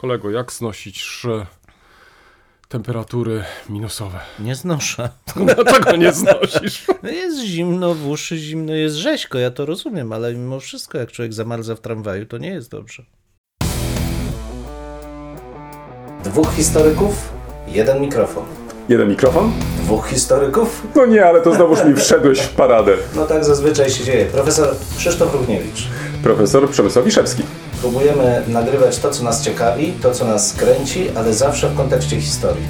Kolego, jak znosić temperatury minusowe? Nie znoszę. Dlaczego nie znosisz? No jest zimno w uszy, zimno jest rzeźko, ja to rozumiem, ale mimo wszystko, jak człowiek zamarza w tramwaju, to nie jest dobrze. Dwóch historyków, jeden mikrofon. Jeden mikrofon? Dwóch historyków? No nie, ale to znowuż mi wszedłeś w paradę. No tak zazwyczaj się dzieje. Profesor Krzysztof Równiewicz. Profesor Przemysław Wiszewski. Próbujemy nagrywać to, co nas ciekawi, to, co nas kręci, ale zawsze w kontekście historii.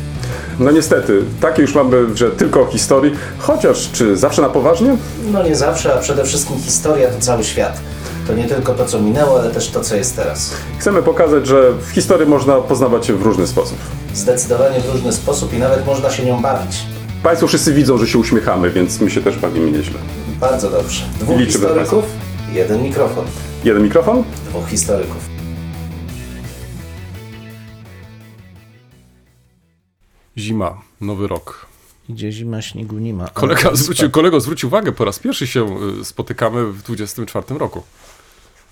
No niestety, takie już mamy, że tylko o historii, chociaż czy zawsze na poważnie? No nie zawsze, a przede wszystkim historia to cały świat. To nie tylko to, co minęło, ale też to, co jest teraz. Chcemy pokazać, że w historii można poznawać się w różny sposób. Zdecydowanie w różny sposób i nawet można się nią bawić. Państwo wszyscy widzą, że się uśmiechamy, więc my się też bawimy nieźle. Bardzo dobrze. Dwóch Liczymy historyków, jeden mikrofon. Jeden mikrofon? Dwóch historyków. Zima, nowy rok. Idzie zima, śniegu nie ma. Kolega zwrócił, kolego zwrócił uwagę, po raz pierwszy się y, spotykamy w 24 roku.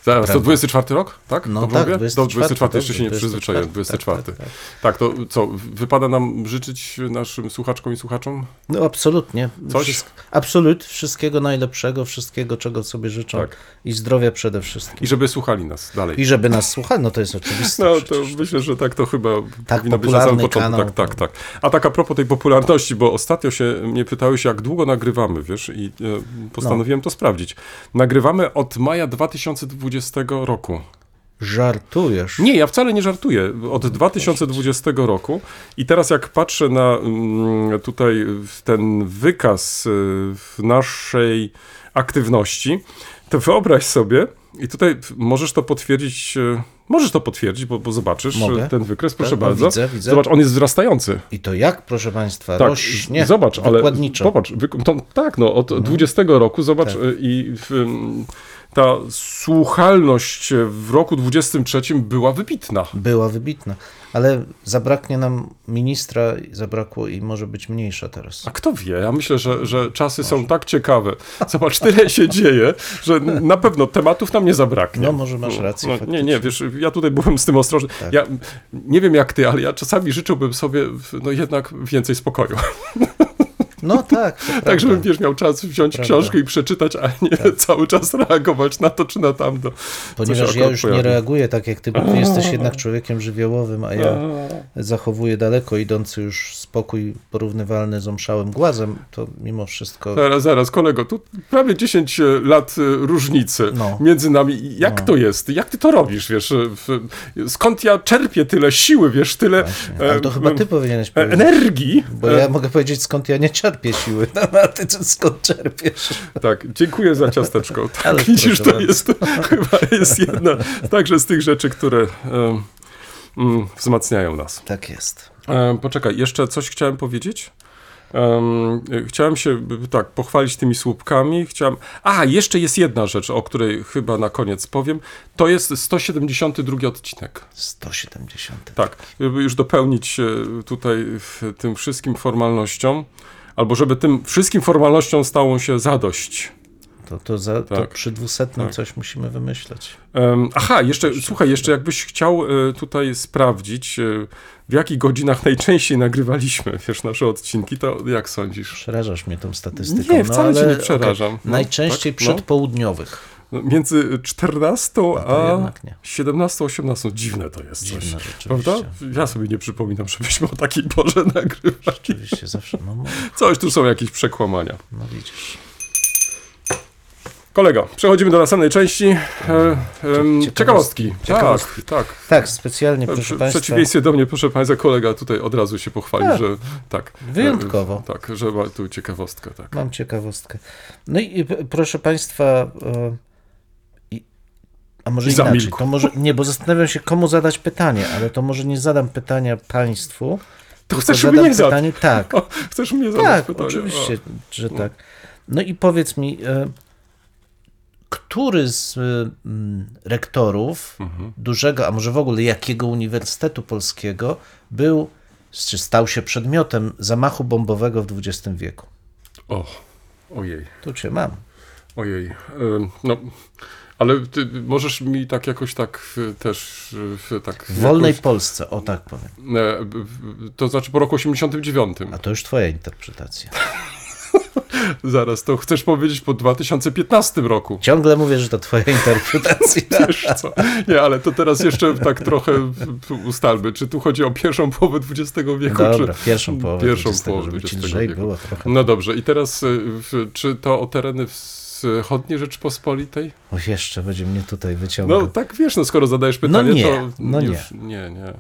Zaraz, to Prawda. 24 rok, tak? No Dobrze tak, mówię? 24, Do 24 jeszcze się nie 24, przyzwyczaiłem, tak, 24. tak, Tak, tak. to co, wypada nam życzyć naszym słuchaczkom i słuchaczom? No absolutnie. Coś? Wszystko, absolut. Wszystkiego najlepszego, wszystkiego, czego sobie życzą. Tak. I zdrowia przede wszystkim. I żeby słuchali nas dalej. I żeby nas słuchali, no to jest oczywiste. No to przecież. myślę, że tak to chyba Tak powinno być na samym początku. kanał, Tak, tak, tak. A tak a propos tej popularności, bo ostatnio się mnie pytałeś, jak długo nagrywamy, wiesz, i e, postanowiłem to sprawdzić. Nagrywamy od maja 2020 roku. Żartujesz. Nie, ja wcale nie żartuję. Od 2020 roku i teraz jak patrzę na mm, tutaj ten wykaz y, w naszej aktywności, to wyobraź sobie, i tutaj możesz to potwierdzić, y, możesz to potwierdzić, bo, bo zobaczysz Mogę? y, ten wykres, proszę Tak, bardzo. widzę, widzę. Zobacz, on jest wzrastający. I to jak, proszę Państwa, Tak, rośnie zobacz, ale to, tak, no od 20 roku, zobacz, Tak. i w, ym, ta słuchalność w roku 23 była wybitna. Była wybitna. Ale zabraknie nam ministra, zabrakło i może być mniejsza teraz. A kto wie? Ja myślę, że, że czasy są tak ciekawe. Zobacz, tyle się dzieje, że na pewno tematów nam nie zabraknie. No, może masz rację, No, nie, nie, wiesz, ja tutaj byłem z tym ostrożny. Tak. Ja nie wiem jak ty, ale ja czasami życzyłbym sobie no jednak więcej spokoju. No tak, tak, prawda. żebym, wiesz, miał czas wziąć Prawda. książkę i przeczytać, a nie cały czas reagować na to czy na tamto. Ponieważ ja już nie pojawi. reaguję tak jak ty, bo ty jesteś jednak człowiekiem żywiołowym, a ja zachowuję daleko idący już spokój porównywalny z omszałym głazem, to mimo wszystko... Zaraz, zaraz, kolego, tu prawie 10 lat y, różnicy No. między nami. Jak No. to jest? Jak ty to robisz, wiesz? W, skąd ja czerpię tyle siły, wiesz, tyle Właśnie. Ale to e, chyba ty e, powinieneś e, powiedzieć. energii? Bo ja mogę powiedzieć, skąd ja nie czerpię siły. No, a ty co- skąd czerpiesz? Tak, dziękuję za ciasteczko. Tak, Ale widzisz, to jest chyba jest jedna także z tych rzeczy, które em, mm, wzmacniają nas. Tak jest. Poczekaj, jeszcze coś chciałem powiedzieć. E, chciałem się tak pochwalić tymi słupkami. Chciałem. A, jeszcze jest jedna rzecz, o której chyba na koniec powiem. To jest 172 odcinek. 170. Tak, żeby już dopełnić tutaj tym wszystkim formalnościom, albo żeby tym wszystkim formalnościom stało się zadość. To, to, za, to Tak. przy dwusetnym Tak. coś musimy wymyśleć. Em, aha, jeszcze, słuchaj, jeszcze jakbyś chciał e, tutaj sprawdzić, e, w jakich godzinach najczęściej nagrywaliśmy, wiesz, nasze odcinki, to jak sądzisz? Przerażasz mnie tą statystyką. Nie, wcale cię ale, nie przerażam. okej. No, Najczęściej tak, no. przedpołudniowych. No, Między 14 to a jednak nie. 17, 18. Dziwne to jest coś. Dziwne rzeczywiście. Prawda? Ja sobie nie przypominam, żebyśmy o takiej porze nagrywali. Oczywiście zawsze, no, no, Coś tu są jakieś przekłamania. no widzisz. Kolego, przechodzimy do następnej części. E, Ciekawostki. ciekawostki. Ciekawostki. Tak, tak. Tak, specjalnie, proszę W Państwa. przeciwieństwie do mnie, proszę Państwa, kolega tutaj od razu się pochwalił, Tak. że tak. Wyjątkowo. E, Tak, że ma tu ciekawostkę, tak. Mam ciekawostkę. No i p- proszę Państwa, e, a może inaczej, zamilkł. to może, nie, bo zastanawiam się, komu zadać pytanie, ale to może nie zadam pytania Państwu, To chcesz mnie zadać? pytanie, tak, O, chcesz mnie zadać tak, pytanie? oczywiście, że tak. No i powiedz mi, e, który z e, rektorów Mhm. dużego, a może w ogóle jakiego uniwersytetu polskiego był, czy stał się przedmiotem zamachu bombowego w XX wieku? O, ojej, Tu cię mam. ojej. Em, No, Ale ty możesz mi tak jakoś tak y, też y, tak... W wolnej jakoś, Polsce, o tak powiem. e, to znaczy po roku 89. A to już twoja interpretacja. Zaraz, to chcesz powiedzieć po 2015 roku. Ciągle mówię, że to twoja interpretacja. Wiesz co? Nie, ale to teraz jeszcze tak trochę ustalmy. Czy tu chodzi o pierwszą połowę XX wieku, Dobra, czy... pierwszą połowę Pierwszą 20, połowę XX lżej wieku. było trochę. No dobrze, i teraz w- czy to o tereny wschodniej Rzeczpospolitej? O, jeszcze będzie mnie tutaj wyciągał. No tak wiesz, no skoro zadajesz pytanie, nie, to no już, nie, nie.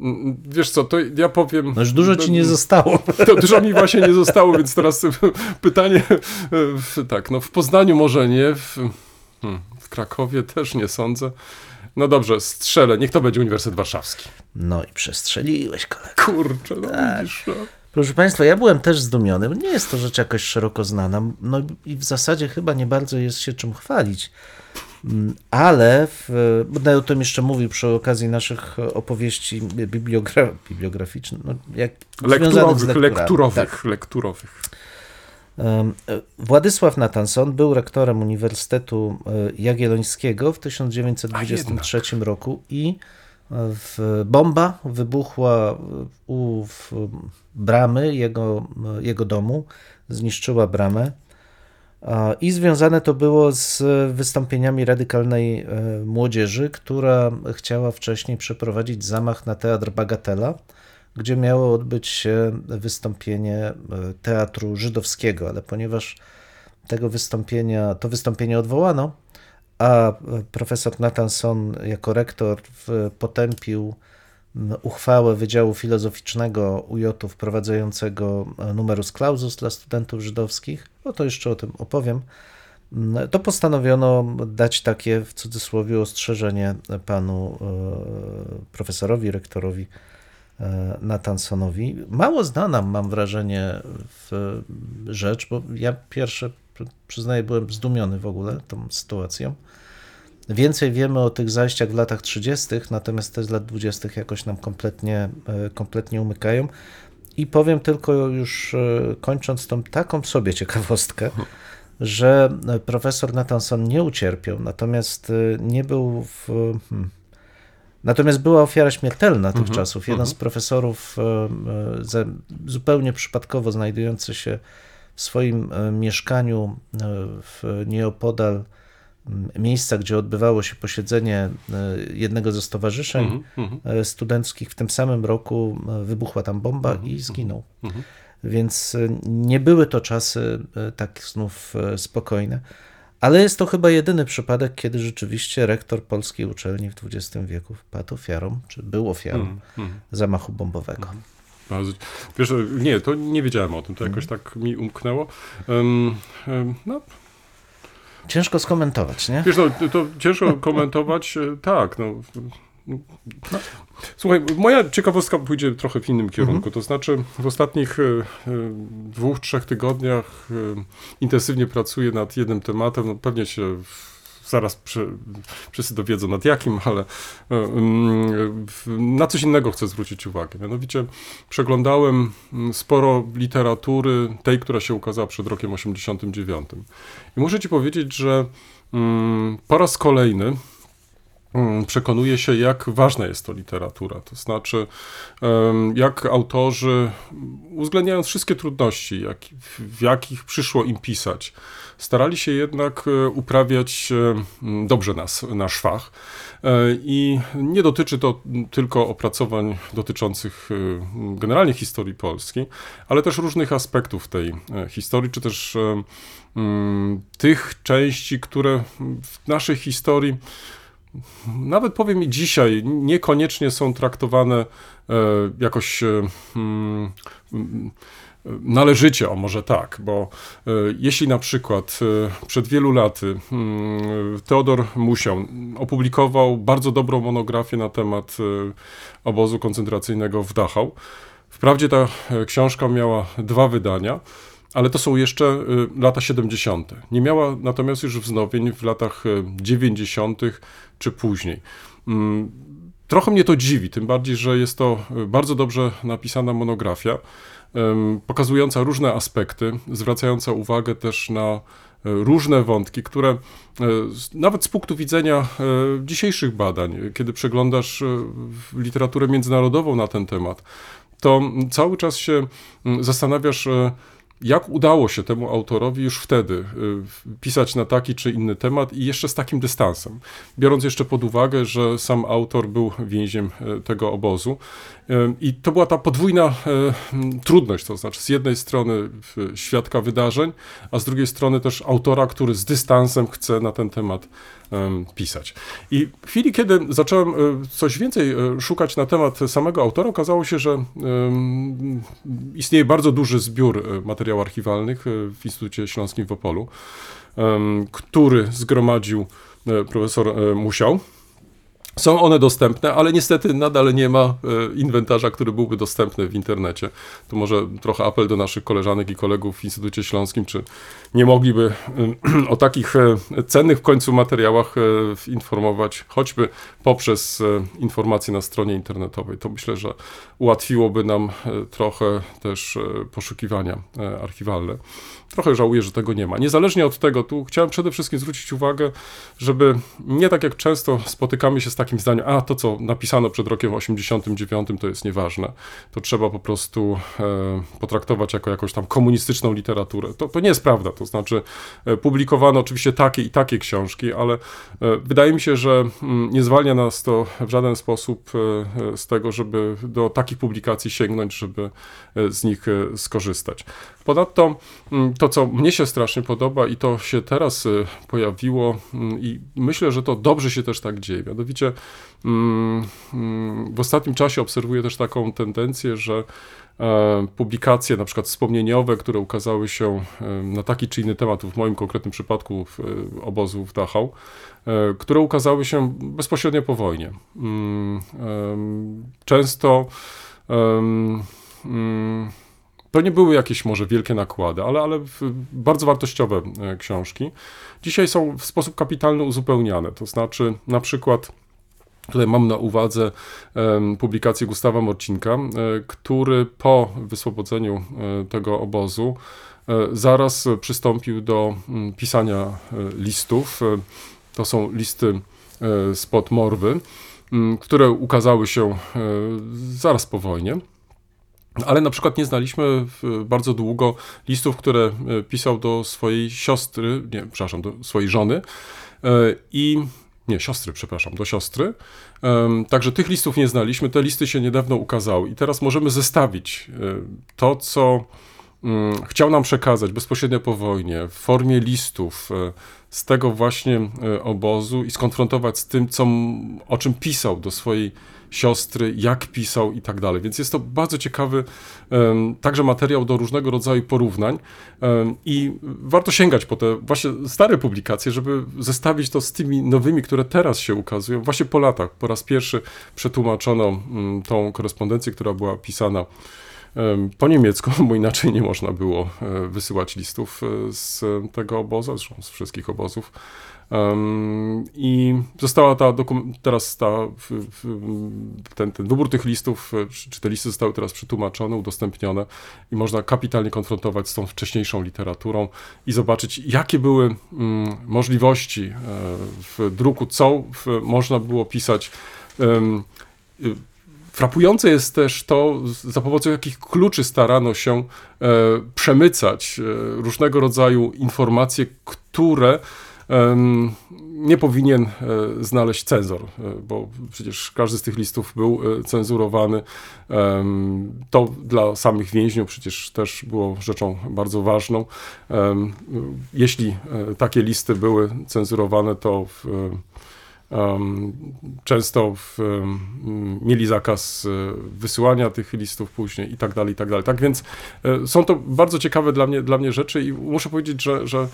Mm, Wiesz co, to ja powiem... No już dużo ci nie zostało. To dużo mi właśnie nie zostało, więc teraz pytanie, tak, no w Poznaniu może nie, w, hmm, w Krakowie też nie sądzę. No dobrze, strzelę, niech to będzie Uniwersytet Warszawski. No i przestrzeliłeś, kolego. Kurczę, no Tak. widzisz, no. Proszę Państwa, ja byłem też zdumiony. Nie jest to rzecz jakoś szeroko znana. No i w zasadzie chyba nie bardzo jest się czym chwalić. Mm, Ale, w, będę o tym jeszcze mówił przy okazji naszych opowieści bibliogra bibliograficznych, no jak Lekturowych, lekturowych, Tak. lekturowych. Władysław Natanson był rektorem Uniwersytetu e, Jagiellońskiego w 1923 roku i w, bomba wybuchła u bramy jego, jego domu, zniszczyła bramę. I związane to było z wystąpieniami radykalnej e, młodzieży, która chciała wcześniej przeprowadzić zamach na teatr Bagatela, gdzie miało odbyć się wystąpienie e, teatru żydowskiego, ale ponieważ tego wystąpienia, to wystąpienie odwołano, a e, profesor Nathanson jako rektor potępił uchwałę Wydziału Filozoficznego UJ wprowadzającego e, numerus clausus dla studentów żydowskich, no to jeszcze o tym opowiem, to postanowiono dać takie w cudzysłowie ostrzeżenie panu e, profesorowi, rektorowi Nathansonowi. Mało znana, mam wrażenie, rzecz, bo ja pierwsze, pr- przyznaję, byłem zdumiony w ogóle tą sytuacją. Więcej wiemy o tych zajściach w latach 30., natomiast te z lat 20. jakoś nam kompletnie, e, kompletnie umykają. I powiem tylko już e, kończąc tą taką sobie ciekawostkę, że e, profesor Nathanson nie ucierpiał, natomiast nie był w. Hmm, natomiast była ofiara śmiertelna tych Mhm, czasów. Jeden mhm. z profesorów, e, e, za, zupełnie przypadkowo znajdujący się w swoim mieszkaniu w nieopodal miejsca, gdzie odbywało się posiedzenie e, jednego ze stowarzyszeń Mhm, mhm, e, studenckich, w tym samym roku e, wybuchła tam bomba i zginął. mhm. Więc nie były to czasy tak znów spokojne. Ale jest to chyba jedyny przypadek, kiedy rzeczywiście rektor polskiej uczelni w XX wieku padł ofiarą, czy był ofiarą Mhm, mhm. zamachu bombowego. Bardzo, wiesz, nie, to nie wiedziałem o tym, to jakoś tak mi umknęło. Em, em, no, Ciężko skomentować, nie? Wiesz, no, to- ciężko komentować, e, tak, no. no. Słuchaj, moja ciekawostka pójdzie trochę w innym kierunku, to znaczy w ostatnich e, e, dwóch, trzech tygodniach intensywnie pracuję nad jednym tematem, no, pewnie się w- zaraz przy, wszyscy dowiedzą nad jakim, ale na coś innego chcę zwrócić uwagę. Mianowicie przeglądałem mm, sporo literatury, tej, która się ukazała przed rokiem 89. I muszę ci powiedzieć, że mm, po raz kolejny mm, przekonuję się, jak ważna jest to literatura. To znaczy, jak autorzy, uwzględniając wszystkie trudności, jak, w jakich przyszło im pisać, starali się jednak e, uprawiać e, dobrze nas, nasz fach. E, I nie dotyczy to tylko opracowań dotyczących generalnie historii Polski, ale też różnych aspektów tej historii, czy też tych części, które w naszej historii, nawet powiem i dzisiaj, niekoniecznie są traktowane jakoś należycie, o może tak, bo e, jeśli na przykład e, przed wielu laty mm, Teodor Musiał opublikował bardzo dobrą monografię na temat e, obozu koncentracyjnego w Dachau, wprawdzie ta książka miała dwa wydania, ale to są jeszcze lata 70. Nie miała natomiast już wznowień w latach y, 90. czy później. Mm, Trochę mnie to dziwi, tym bardziej, że jest to bardzo dobrze napisana monografia, pokazująca różne aspekty, zwracająca uwagę też na różne wątki, które nawet z punktu widzenia dzisiejszych badań, kiedy przeglądasz literaturę międzynarodową na ten temat, to cały czas się zastanawiasz, jak udało się temu autorowi już wtedy y, pisać na taki czy inny temat i jeszcze z takim dystansem. Biorąc jeszcze pod uwagę, że sam autor był więźniem y, tego obozu. Y, I to była ta podwójna trudność, to znaczy z jednej strony świadka wydarzeń, a z drugiej strony też autora, który z dystansem chce na ten temat pisać. I w chwili, kiedy zacząłem e, coś więcej e, szukać na temat samego autora, okazało się, że istnieje bardzo duży zbiór e, materiałów archiwalnych w Instytucie Śląskim w Opolu, który zgromadził profesor Musiał. Są one dostępne, ale niestety nadal nie ma e, inwentarza, który byłby dostępny w internecie. Tu może trochę apel do naszych koleżanek i kolegów w Instytucie Śląskim, czy nie mogliby e, o takich e, cennych w końcu materiałach informować, choćby poprzez informacje na stronie internetowej. To myślę, że ułatwiłoby nam trochę też poszukiwania archiwalne. Trochę żałuję, że tego nie ma. Niezależnie od tego, tu chciałem przede wszystkim zwrócić uwagę, żeby nie tak jak często spotykamy się z takim zdaniem, a to co napisano przed rokiem 89 to jest nieważne. To trzeba po prostu e, potraktować jako jakąś tam komunistyczną literaturę. To, to nie jest prawda. To znaczy e, publikowano oczywiście takie i takie książki, ale e, wydaje mi się, że m, mm, nie zwalnia nas to w żaden sposób e, e, z tego, żeby do takich publikacji sięgnąć, żeby e, z nich skorzystać. Ponadto mm, to, co mnie się strasznie podoba i to się teraz y, pojawiło mm, i myślę, że to dobrze się też tak dzieje. Mianowicie mm, w ostatnim czasie obserwuję też taką tendencję, że e, publikacje na przykład wspomnieniowe, które ukazały się e, na taki czy inny temat, w moim konkretnym przypadku w e, obozu w Dachau, które ukazały się bezpośrednio po wojnie. Często to nie były jakieś może wielkie nakłady, ale, ale bardzo wartościowe e, książki. Dzisiaj są w sposób kapitalny uzupełniane. To znaczy, na przykład. Tutaj mam na uwadze publikację Gustawa Morcinka, e, który po wyswobodzeniu e, tego obozu zaraz przystąpił do pisania listów. To są listy spod Morwy, które ukazały się zaraz po wojnie. Ale na przykład nie znaliśmy bardzo długo listów, które e, pisał do swojej siostry, nie, przepraszam, do swojej żony e, i nie, siostry, przepraszam, do siostry. Także tych listów nie znaliśmy, te listy się niedawno ukazały i teraz możemy zestawić e, to, co mm, chciał nam przekazać bezpośrednio po wojnie w formie listów z tego właśnie obozu i skonfrontować z tym, co, o czym pisał do swojej siostry, jak pisał i tak dalej. Więc jest to bardzo ciekawy także materiał do różnego rodzaju porównań i warto sięgać po te właśnie stare publikacje, żeby zestawić to z tymi nowymi, które teraz się ukazują. Właśnie po latach po raz pierwszy przetłumaczono um, tą korespondencję, która była pisana po niemiecku, bo inaczej nie można było e, wysyłać listów e, z tego obozu, zresztą z wszystkich obozów. I została ta teraz ta, ten, ten wybór tych listów, czy te listy zostały teraz przetłumaczone, udostępnione i można kapitalnie konfrontować z tą wcześniejszą literaturą i zobaczyć, jakie były um, możliwości e, w druku, co można było pisać. Frapujące jest też to, za pomocą jakich kluczy starano się e, przemycać e, różnego rodzaju informacje, które nie powinien e, znaleźć cenzor, bo przecież każdy z tych listów był cenzurowany. To dla samych więźniów przecież też było rzeczą bardzo ważną. Jeśli takie listy były cenzurowane, to w, często w, mieli zakaz wysyłania tych listów później i tak dalej, i tak dalej. Tak więc są to bardzo ciekawe dla mnie, dla mnie rzeczy i muszę powiedzieć, że, że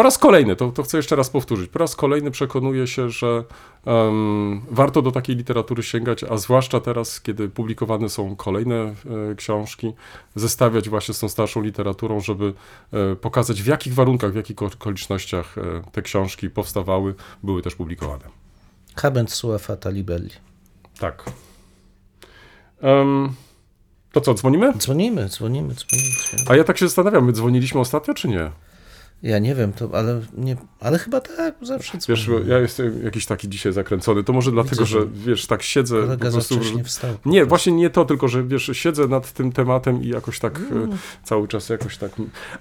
po raz kolejny, to, to chcę jeszcze raz powtórzyć, po raz kolejny przekonuję się, że um, warto do takiej literatury sięgać, a zwłaszcza teraz, kiedy publikowane są kolejne e, książki, zestawiać właśnie z tą starszą literaturą, żeby e, pokazać w jakich warunkach, w jakich okolicznościach e, te książki powstawały, były też publikowane. Habent sua fata libelli. Tak. Um, to co, dzwonimy? Dzwonimy, dzwonimy, dzwonimy, dzwonimy. A ja tak się zastanawiam, my dzwoniliśmy ostatnio, czy nie? Ja nie wiem, to, ale, nie, ale chyba tak, zawsze Wiesz, ja jestem jakiś taki dzisiaj zakręcony, to może dlatego, Widzę, że wiesz, tak siedzę po Kolega za prostu... wcześnie wstał. po Nie, właśnie nie to, tylko że wiesz, siedzę nad tym tematem i jakoś tak Mm. e, cały czas jakoś tak...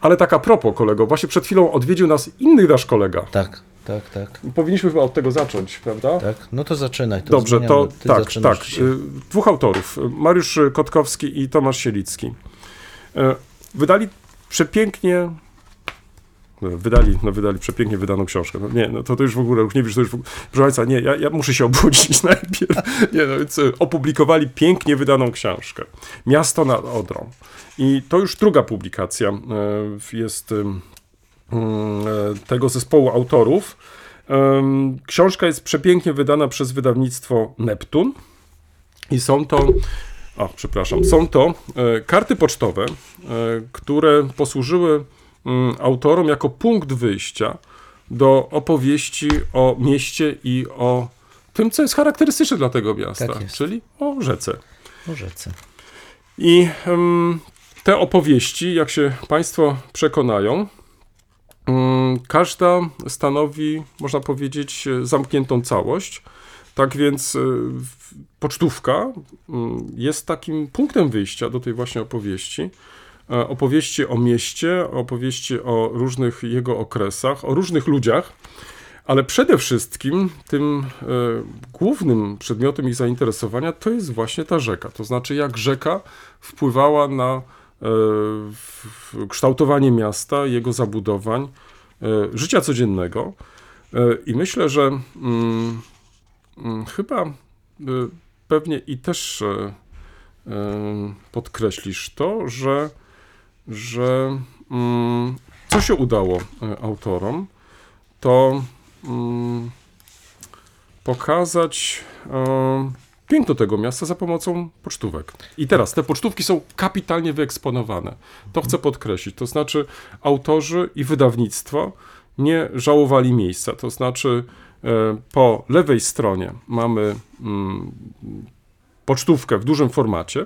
Ale tak a propos, kolego, właśnie przed chwilą odwiedził nas inny nasz kolega. Tak, tak, tak, Powinniśmy chyba od tego zacząć, prawda? tak. No to zaczynaj. To Dobrze, zmieniamy. to Ty tak, tak. dzisiaj. Y, Dwóch autorów, Mariusz Kotkowski i Tomasz Sielicki. Y, Wydali przepięknie Wydali, no wydali przepięknie wydaną książkę. No, nie, no to, to już w ogóle, już nie wiesz, to już w ogóle, proszę Państwa, nie, ja, ja muszę się obudzić najpierw. Nie, no więc y, opublikowali pięknie wydaną książkę. Miasto nad Odrą. I to już druga publikacja y, jest y, tego zespołu autorów. Książka jest przepięknie wydana przez wydawnictwo Neptun i są to, o, przepraszam, są to e, karty pocztowe, e, które posłużyły autorom jako punkt wyjścia do opowieści o mieście i o tym, co jest charakterystyczne dla tego miasta, Tak czyli o rzece. O rzece. I em, te opowieści, jak się Państwo przekonają, mm, każda stanowi, można powiedzieć, zamkniętą całość. Tak więc w- pocztówka mm, jest takim punktem wyjścia do tej właśnie opowieści. E, Opowieści o mieście, opowieści o różnych jego okresach, o różnych ludziach, ale przede wszystkim tym e, głównym przedmiotem ich zainteresowania to jest właśnie ta rzeka. To znaczy, jak rzeka wpływała na e, w, kształtowanie miasta, jego zabudowań, e, życia codziennego. E, I myślę, że mm, mm, chyba e, pewnie i też podkreślisz to, że, że mm, co się udało e, autorom, to mm, pokazać e, piękno tego miasta za pomocą pocztówek. I teraz te pocztówki są kapitalnie wyeksponowane. To chcę podkreślić. To znaczy, autorzy i wydawnictwo nie żałowali miejsca. To znaczy, e, po lewej stronie mamy mm, pocztówkę w dużym formacie,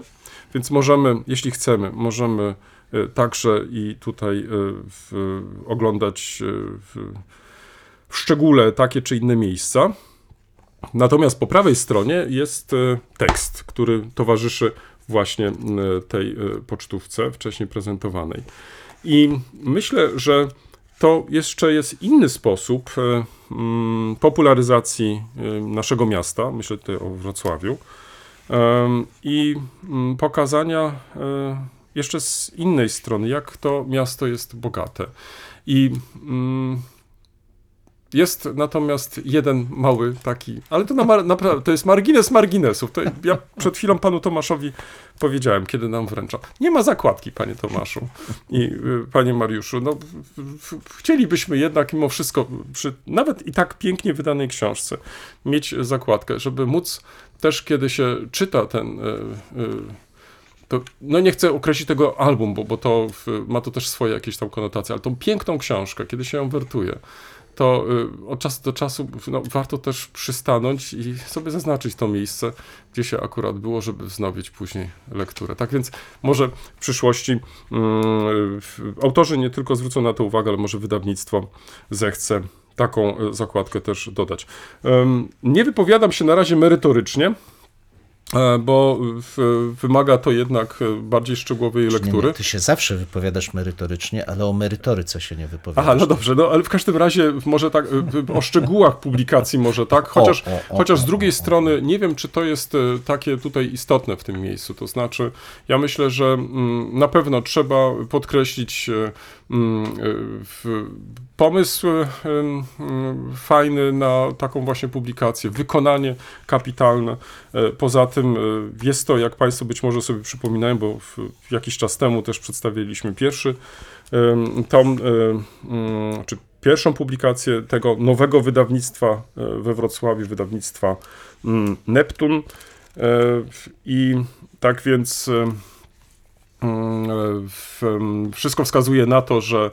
więc możemy, jeśli chcemy, możemy także i tutaj e, w, oglądać e, w, w szczególe takie czy inne miejsca. Natomiast po prawej stronie jest e, tekst, który towarzyszy właśnie tej e, pocztówce wcześniej prezentowanej. I myślę, że to jeszcze jest inny sposób e, mm, popularyzacji e, naszego miasta, myślę tutaj o Wrocławiu, i mm, pokazania e, jeszcze z innej strony, jak to miasto jest bogate. I mm, jest natomiast jeden mały taki, ale to na, naprawdę, to jest margines marginesów. To ja przed chwilą panu Tomaszowi powiedziałem, kiedy nam wręcza. Nie ma zakładki, panie Tomaszu i y, panie Mariuszu. No, chcielibyśmy jednak mimo wszystko, przy nawet i tak pięknie wydanej książce, mieć zakładkę, żeby móc też, kiedy się czyta ten... to, no nie chcę określić tego album, bo, bo to ma to też swoje jakieś tam konotacje, ale tą piękną książkę, kiedy się ją wertuje, to y, od czasu do czasu no, warto też przystanąć i sobie zaznaczyć to miejsce, gdzie się akurat było, żeby wznowić później lekturę. Tak więc może w przyszłości mm, autorzy nie tylko zwrócą na to uwagę, ale może wydawnictwo zechce taką y, zakładkę też dodać. Nie wypowiadam się na razie merytorycznie, bo w, wymaga to jednak e, bardziej szczegółowej lektury. nie, ty się zawsze wypowiadasz merytorycznie, ale o merytoryce się nie wypowiadasz. Aha, no dobrze, no ale w każdym razie może tak, y, o szczegółach publikacji może tak, chociaż, o, o, chociaż z o, drugiej o, o. strony nie wiem, czy to jest takie tutaj istotne w tym miejscu, to znaczy ja myślę, że mm, na pewno trzeba podkreślić pomysł fajny na taką właśnie publikację, wykonanie kapitalne, E, Poza tym e, jest to, jak Państwo być może sobie przypominają, bo jakiś czas temu też przedstawiliśmy pierwszy tom, e, mm, czy pierwszą publikację tego nowego wydawnictwa we Wrocławiu, wydawnictwa mm, Neptun. I tak więc wszystko wskazuje na to, że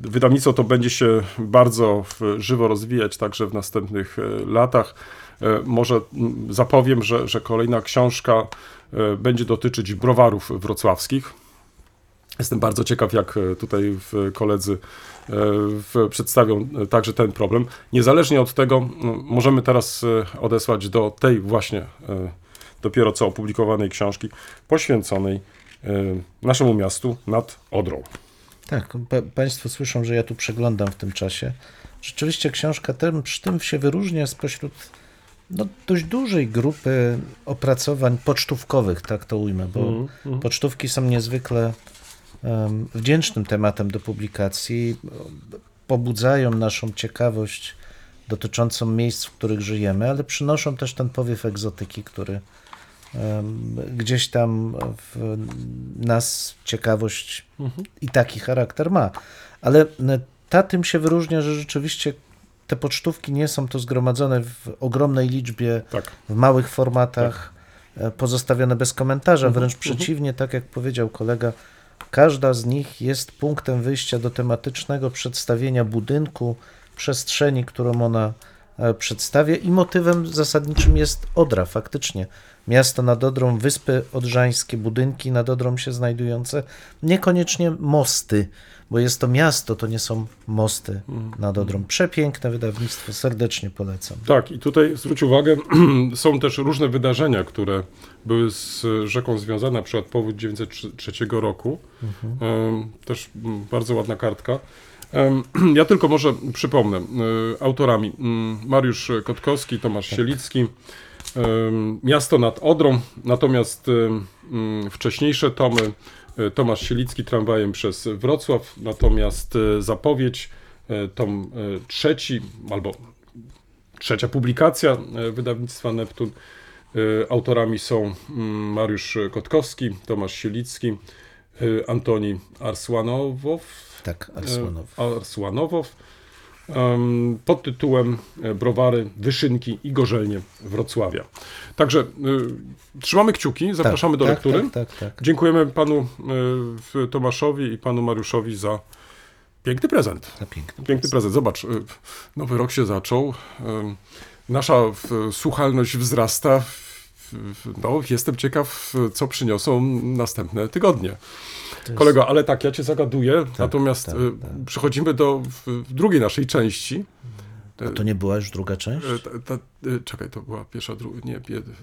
wydawnictwo to będzie się bardzo żywo rozwijać także w następnych e, latach. E, Może mm, zapowiem, że, że kolejna książka e, będzie dotyczyć browarów wrocławskich. Jestem bardzo ciekaw, jak tutaj koledzy przedstawią także ten problem. Niezależnie od tego, możemy teraz odesłać do tej właśnie dopiero co opublikowanej książki poświęconej naszemu miastu nad Odrą. Tak, pa Państwo słyszą, że ja tu przeglądam w tym czasie. Rzeczywiście książka tym, przy tym się wyróżnia spośród no, dość dużej grupy opracowań pocztówkowych, tak to ujmę, bo mm, mm. pocztówki są niezwykle um, wdzięcznym tematem do publikacji, pobudzają naszą ciekawość dotyczącą miejsc, w których żyjemy, ale przynoszą też ten powiew egzotyki, który gdzieś tam w nas ciekawość mhm. i taki charakter ma. Ale ta tym się wyróżnia, że rzeczywiście te pocztówki nie są to zgromadzone w ogromnej liczbie, tak. w małych formatach, tak. pozostawione bez komentarza. Mhm. Wręcz mhm. przeciwnie, tak jak powiedział kolega, każda z nich jest punktem wyjścia do tematycznego przedstawienia budynku, przestrzeni, którą ona e, przedstawia i motywem zasadniczym jest Odra, faktycznie. Miasto nad Odrą, wyspy odrzańskie, budynki nad Odrą się znajdujące, niekoniecznie mosty, bo jest to miasto, to nie są mosty nad Odrą. Przepiękne wydawnictwo, serdecznie polecam. Tak, i tutaj zwróć uwagę, są też różne wydarzenia, które były z rzeką związane, na przykład powód 1903 roku, mhm. też bardzo ładna kartka. Ja tylko może przypomnę, e, autorami Mariusz Kotkowski, Tomasz Sielicki, Miasto nad Odrą, natomiast wcześniejsze tomy E, Tomasz Sielicki tramwajem przez Wrocław, natomiast e, zapowiedź, e, tom trzeci albo trzecia publikacja wydawnictwa Neptun. Autorami są mm, Mariusz Kotkowski, Tomasz Sielicki, Antoni Arsłanowow. Tak, Arsłanow. Arsłanowow pod tytułem e, Browary, Wyszynki i Gorzelnie Wrocławia. Także y, trzymamy kciuki, zapraszamy tak, do tak, lektury. Tak, tak, tak, Dziękujemy panu y, Tomaszowi i panu Mariuszowi za piękny prezent. Za piękny, piękny prezent. Zobacz, nowy rok się zaczął. Nasza słuchalność wzrasta. No, jestem ciekaw, co przyniosą następne tygodnie. Jest... Kolego, ale tak, ja cię zagaduję, tak, tak, y, tak, przechodzimy do drugiej naszej części. A to nie była już druga część? E, ta, ta, e, czekaj, to była pierwsza, druga, nie,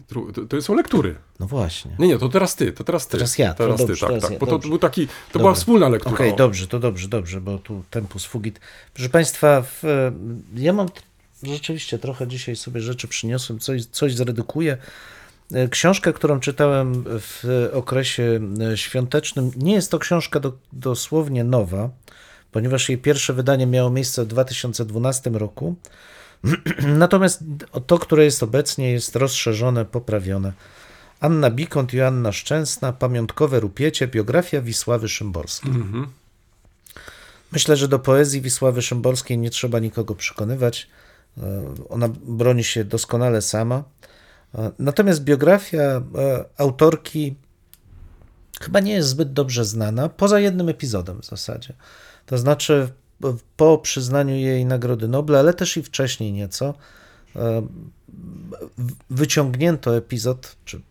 dru, to, są lektury. No właśnie. Nie, nie, to teraz ty, to teraz ty. Teraz ja, teraz dobrze, ty, tak, teraz tak, ja, bo to był taki, to była wspólna lektura. Okej, okay, dobrze, to dobrze, dobrze, bo tu tempus fugit. Proszę Państwa, w, ja mam rzeczywiście trochę dzisiaj sobie rzeczy przyniosłem, coś, coś zredukuję. Książkę, którą czytałem w okresie e, świątecznym, nie jest to książka do, dosłownie nowa, ponieważ jej pierwsze wydanie miało miejsce w 2012 roku. Natomiast to, które jest obecnie, jest rozszerzone, poprawione. Anna Bikont, Joanna Szczęsna, Pamiątkowe Rupiecie, biografia Wisławy Szymborskiej. -hmm. Myślę, że do poezji Wisławy Szymborskiej nie trzeba nikogo przekonywać. E, ona broni się doskonale sama. Natomiast biografia e, autorki chyba nie jest zbyt dobrze znana, poza jednym epizodem w zasadzie. To znaczy, po przyznaniu jej Nagrody Nobla, ale też i wcześniej nieco, e, wyciągnięto epizod, czy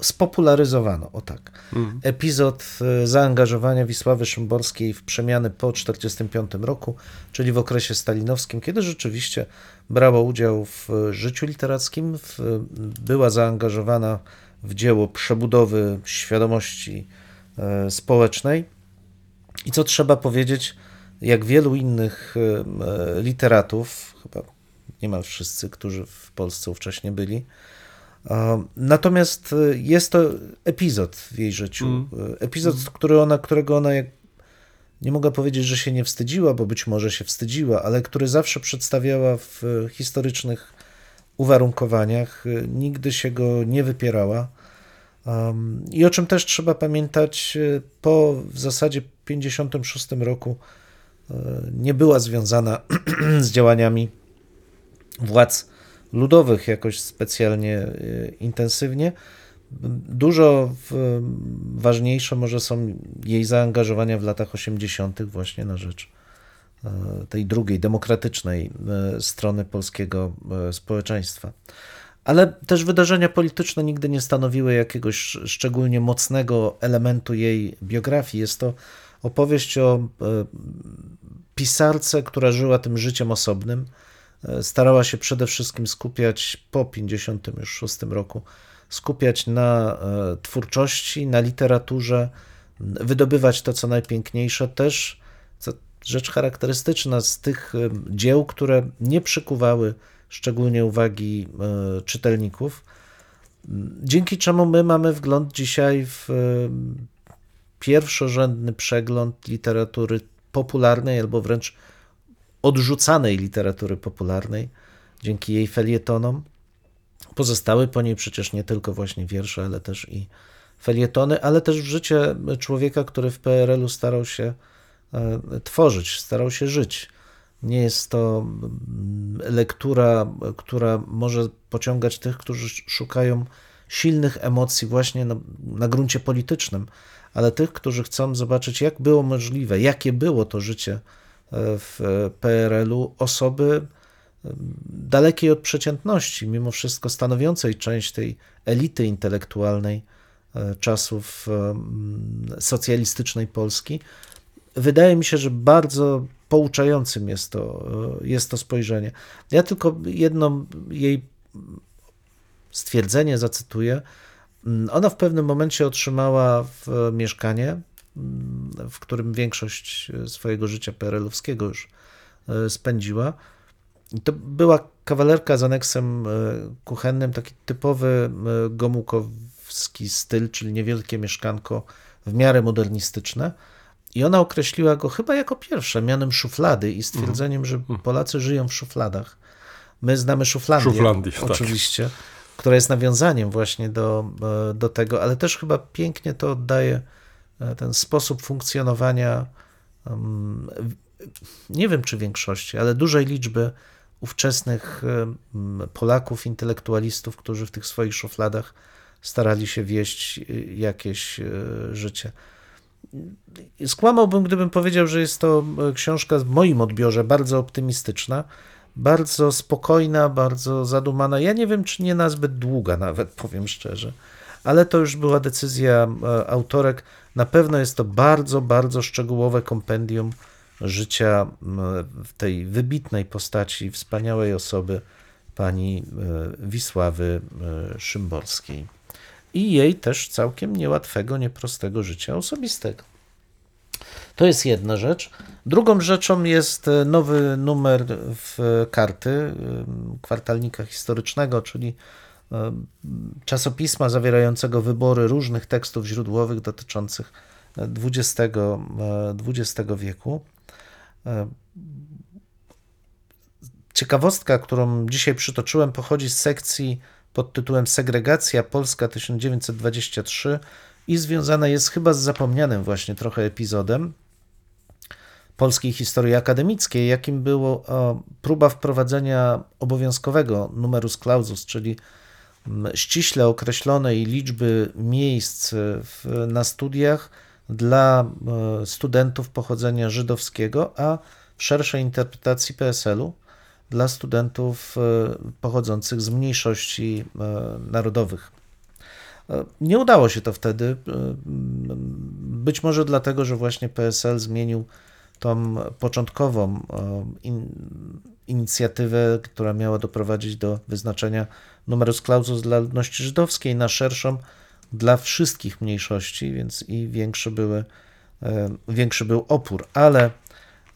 spopularyzowano, o tak, mhm. epizod e, zaangażowania Wisławy Szymborskiej w przemiany po 1945 roku, czyli w okresie stalinowskim, kiedy rzeczywiście brała udział w życiu literackim, w, była zaangażowana w dzieło przebudowy świadomości e, społecznej. I co trzeba powiedzieć, jak wielu innych e, literatów, chyba niemal wszyscy, którzy w Polsce wcześniej byli, Natomiast e, jest to epizod w jej życiu. Mm. Epizod, mm. Który ona, którego ona, nie mogę powiedzieć, że się nie wstydziła, bo być może się wstydziła, ale który zawsze przedstawiała w historycznych uwarunkowaniach. E, nigdy się go nie wypierała. I o czym też trzeba pamiętać, po w zasadzie 56 roku nie była związana z działaniami władz ludowych jakoś specjalnie y, intensywnie. Dużo ważniejsze może są jej zaangażowania w latach 80. właśnie na rzecz e, tej drugiej, demokratycznej e, strony polskiego e, społeczeństwa. ale też wydarzenia polityczne nigdy nie stanowiły jakiegoś szczególnie mocnego elementu jej biografii. Jest to opowieść o pisarce, która żyła tym życiem osobnym. Starała się przede wszystkim skupiać po 56 roku, skupiać na e, twórczości, na literaturze, wydobywać to, co najpiękniejsze, też co rzecz charakterystyczna z tych dzieł, które nie przykuwały szczególnie uwagi czytelników, dzięki czemu my mamy wgląd dzisiaj w pierwszorzędny przegląd literatury popularnej albo wręcz odrzucanej literatury popularnej dzięki jej felietonom. Pozostały po niej przecież nie tylko właśnie wiersze, ale też i felietony, ale też życie człowieka, który w PRL-u starał się e, tworzyć, starał się żyć. Nie jest to mm, lektura, która może pociągać tych, którzy szukają silnych emocji właśnie na, na gruncie politycznym, ale tych, którzy chcą zobaczyć, jak było możliwe, jakie było to życie e, w PRL-u osoby dalekiej od przeciętności, mimo wszystko stanowiącej część tej elity intelektualnej e, czasów socjalistycznej Polski. Wydaje mi się, że bardzo pouczającym jest to, jest to spojrzenie. Ja tylko jedno jej stwierdzenie zacytuję. Mm, ona w pewnym momencie otrzymała mieszkanie, mm, w którym większość swojego życia PRL-owskiego już e, spędziła. I to była kawalerka z aneksem e, kuchennym, taki typowy e, gomułkowski styl, czyli niewielkie mieszkanko w miarę modernistyczne. I ona określiła go chyba jako pierwsze mianem szuflady i stwierdzeniem, że mhm. Polacy żyją w szufladach. My znamy Szuflandię, Szuflandii, tak. oczywiście. Tak która jest nawiązaniem właśnie do, e, do tego, ale też chyba pięknie to oddaje ten sposób funkcjonowania, nie wiem czy większości, ale dużej liczby ówczesnych Polaków, intelektualistów, którzy w tych swoich szufladach starali się wieść e, jakieś życie. Skłamałbym, gdybym powiedział, że jest to książka w moim odbiorze bardzo optymistyczna, bardzo spokojna, bardzo zadumana. Ja nie wiem, czy nie nazbyt długa, nawet powiem szczerze, ale to już była decyzja e, autorek. Na pewno jest to bardzo, bardzo szczegółowe kompendium życia w tej wybitnej postaci, wspaniałej osoby pani e, Wisławy e, Szymborskiej i jej też całkiem niełatwego, nieprostego życia osobistego. To jest jedna rzecz. Drugą rzeczą jest e, nowy numer w karty kwartalnika historycznego, czyli czasopisma zawierającego wybory różnych tekstów źródłowych dotyczących XX, XX wieku. Ciekawostka, którą dzisiaj przytoczyłem, pochodzi z sekcji pod tytułem Segregacja Polska 1923 i związana jest chyba z zapomnianym właśnie trochę epizodem polskiej historii akademickiej, jakim było próba wprowadzenia obowiązkowego numerus clausus, czyli ściśle określonej liczby miejsc w, na studiach dla e, studentów pochodzenia żydowskiego, a w szerszej interpretacji PSL-u dla studentów e, pochodzących z mniejszości e, narodowych. Nie udało się to wtedy, być może dlatego, że właśnie PSL zmienił tą początkową in, inicjatywę, która miała doprowadzić do wyznaczenia numerus clausus dla ludności żydowskiej na szerszą dla wszystkich mniejszości, więc i większy, były, e, większy był opór. Ale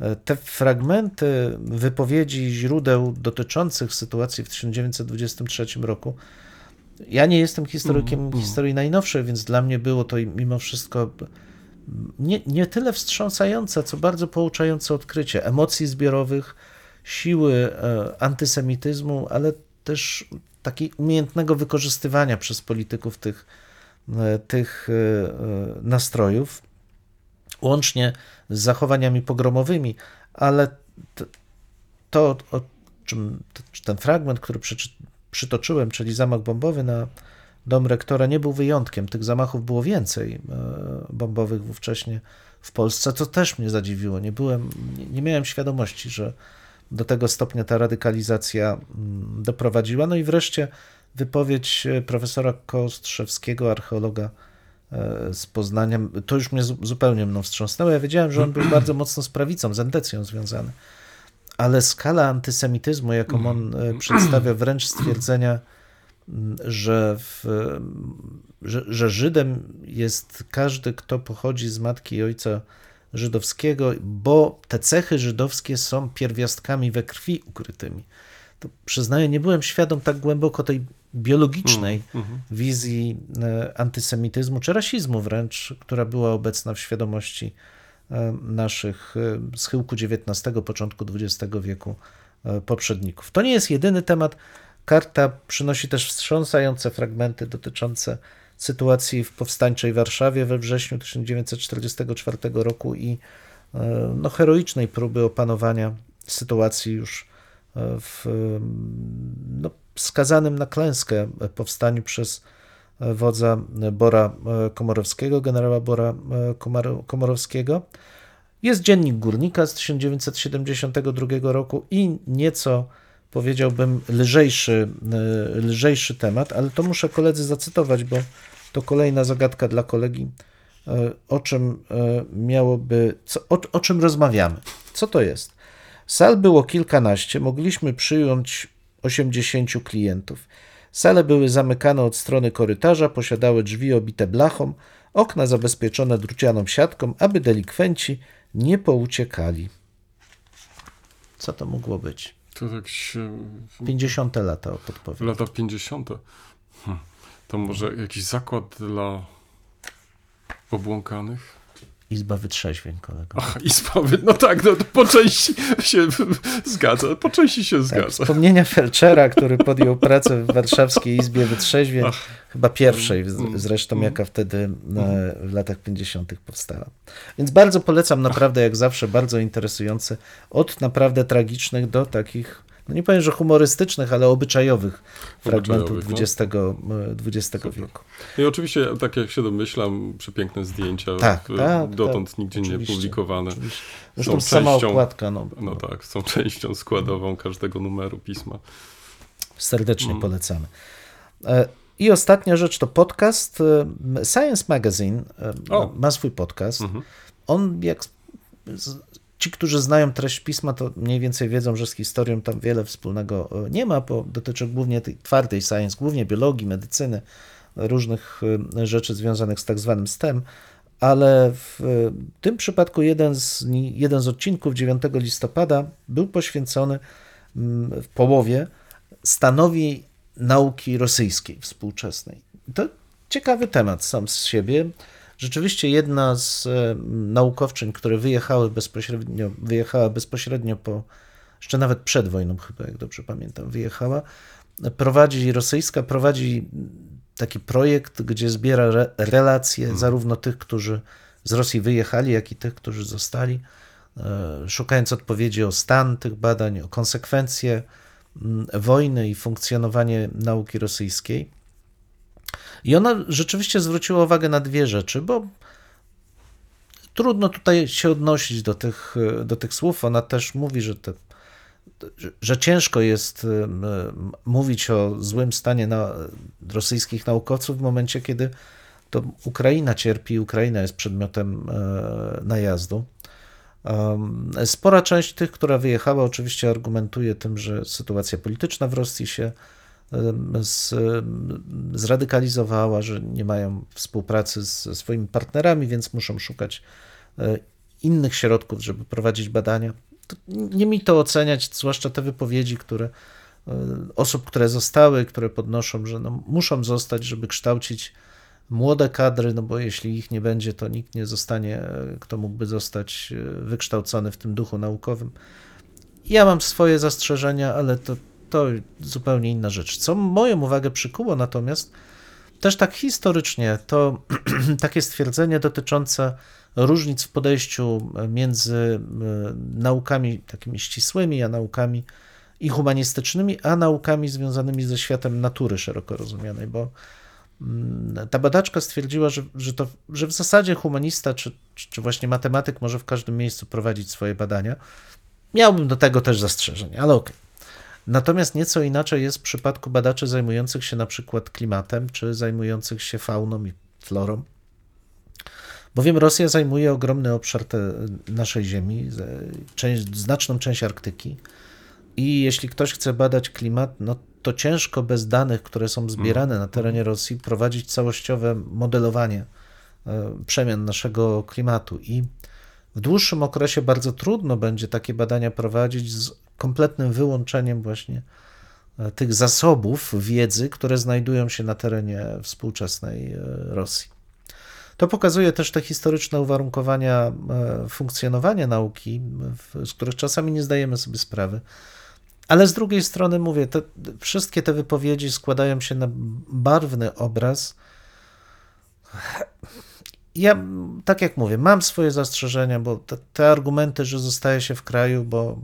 e, te fragmenty wypowiedzi źródeł dotyczących sytuacji w 1923 roku, ja nie jestem historykiem mm, historii najnowszej, więc dla mnie było to mimo wszystko nie, nie tyle wstrząsające, co bardzo pouczające odkrycie emocji zbiorowych, siły e, antysemityzmu, ale też takiej umiejętnego wykorzystywania przez polityków tych, tych e, nastrojów, łącznie z zachowaniami pogromowymi, ale to, o czym ten fragment, który przytoczyłem, czyli zamach bombowy na Dom rektora nie był wyjątkiem. Tych zamachów było więcej e, bombowych wówcześnie w Polsce, co też mnie zadziwiło. Nie byłem, nie miałem świadomości, że do tego stopnia ta radykalizacja mm, doprowadziła. No i wreszcie wypowiedź profesora Kostrzewskiego, archeologa z Poznania, to już mnie zupełnie mną wstrząsnęło. Ja wiedziałem, że on był bardzo mocno z prawicą, z endecją związany. Ale skala antysemityzmu, jaką on przedstawia, wręcz stwierdzenia, że, w, że, że Żydem jest każdy, kto pochodzi z matki i ojca żydowskiego, bo te cechy żydowskie są pierwiastkami we krwi ukrytymi. To przyznaję, nie byłem świadom tak głęboko tej biologicznej mm, mm. wizji e, antysemityzmu, czy rasizmu wręcz, która była obecna w świadomości e, naszych e, schyłku XIX, początku XX wieku poprzedników. To nie jest jedyny temat. Karta przynosi też wstrząsające fragmenty dotyczące sytuacji w powstańczej Warszawie we wrześniu 1944 roku i no, heroicznej próby opanowania sytuacji już w no, skazanym na klęskę powstaniu przez wodza Bora Komorowskiego, generała Bora Komorowskiego. Jest dziennik górnika z 1972 roku i nieco powiedziałbym lżejszy, lżejszy temat, ale to muszę koledzy zacytować, bo to kolejna zagadka dla kolegi, o czym miałoby, co, o, o czym rozmawiamy. Co to jest? Sal było kilkanaście, mogliśmy przyjąć 80 klientów. Sale były zamykane od strony korytarza, posiadały drzwi obite blachą, okna zabezpieczone drucianą siatką, aby delikwenci nie pouciekali. Co to mogło być? To jakieś... 50 lata podpowiedź. Lata 50. Hm. To może jakiś zakład dla obłąkanych? Izba wytrzeźwień, kolego. Ach, izba, no tak, no to po części się zgadza, po części się tak, zgadza. Wspomnienia Felczera, który podjął pracę w warszawskiej Izbie Wytrzeźwień, Ach. chyba pierwszej mm, zresztą, mm. jaka wtedy mm. w latach 50. powstała. Więc bardzo polecam, naprawdę jak zawsze, bardzo interesujące, od naprawdę tragicznych do takich no nie powiem, że humorystycznych, ale obyczajowych fragmentów XX, no. XX wieku. I oczywiście, tak jak się domyślam, przepiękne zdjęcia, tak, tak, dotąd tak, nigdzie nie publikowane. Oczywiście. Zresztą są sama częścią, okładka. No, no tak, są częścią składową każdego numeru pisma. Serdecznie mm. polecamy. E, I ostatnia rzecz to podcast. E, Science Magazine e, o. ma swój podcast. Mhm. On jak ci, którzy znają treść pisma, to mniej więcej wiedzą, że z historią tam wiele wspólnego e, nie ma, bo dotyczy głównie tej twardej science, głównie biologii, medycyny, różnych e, rzeczy związanych z tak zwanym STEM, ale w e, tym przypadku jeden z, jeden z odcinków 9 listopada był poświęcony mm, w połowie stanowi nauki rosyjskiej współczesnej. To ciekawy temat sam z siebie. Rzeczywiście jedna z e, naukowczyń, które wyjechały bezpośrednio, wyjechała bezpośrednio po, jeszcze nawet przed wojną chyba, jak dobrze pamiętam, wyjechała, prowadzi, rosyjska prowadzi taki projekt, gdzie zbiera re, relacje hmm. zarówno tych, którzy z Rosji wyjechali, jak i tych, którzy zostali, e, szukając odpowiedzi o stan tych badań, o konsekwencje wojny i funkcjonowanie nauki rosyjskiej. I ona rzeczywiście zwróciła uwagę na dwie rzeczy, bo trudno tutaj się odnosić do tych, do tych słów. Ona też mówi, że, te, że ciężko jest mówić o złym stanie na, rosyjskich naukowców w momencie, kiedy to Ukraina cierpi, Ukraina jest przedmiotem e, najazdu. Spora część tych, która wyjechała, oczywiście argumentuje tym, że sytuacja polityczna w Rosji się z, zradykalizowała, że nie mają współpracy ze swoimi partnerami, więc muszą szukać e, innych środków, żeby prowadzić badania. To nie mi to oceniać, zwłaszcza te wypowiedzi, które e, osób, które zostały, które podnoszą, że no, muszą zostać, żeby kształcić młode kadry, no bo jeśli ich nie będzie, to nikt nie zostanie, e, kto mógłby zostać wykształcony w tym duchu naukowym. Ja mam swoje zastrzeżenia, ale to to zupełnie inna rzecz. Co moją uwagę przykuło natomiast, też tak historycznie, to takie stwierdzenie dotyczące różnic w podejściu między e, naukami takimi ścisłymi, a naukami i humanistycznymi, a naukami związanymi ze światem natury szeroko rozumianej, bo mm, ta badaczka stwierdziła, że, że, to, że w zasadzie humanista czy, czy właśnie matematyk może w każdym miejscu prowadzić swoje badania. Miałbym do tego też zastrzeżenie, ale okej. Natomiast nieco inaczej jest w przypadku badaczy zajmujących się na przykład klimatem, czy zajmujących się fauną i florą. Bowiem Rosja zajmuje ogromny obszar naszej Ziemi, część, znaczną część Arktyki. I jeśli ktoś chce badać klimat, no to ciężko bez danych, które są zbierane na terenie Rosji, prowadzić całościowe modelowanie e, przemian naszego klimatu. I w dłuższym okresie bardzo trudno będzie takie badania prowadzić z kompletnym wyłączeniem właśnie e, tych zasobów wiedzy, które znajdują się na terenie współczesnej e, Rosji. To pokazuje też te historyczne uwarunkowania funkcjonowania nauki, z których czasami nie zdajemy sobie sprawy. Ale z drugiej strony mówię, te, wszystkie te wypowiedzi składają się na barwny obraz. Ja, tak jak mówię, mam swoje zastrzeżenia, bo te, te argumenty, że zostaje się w kraju, bo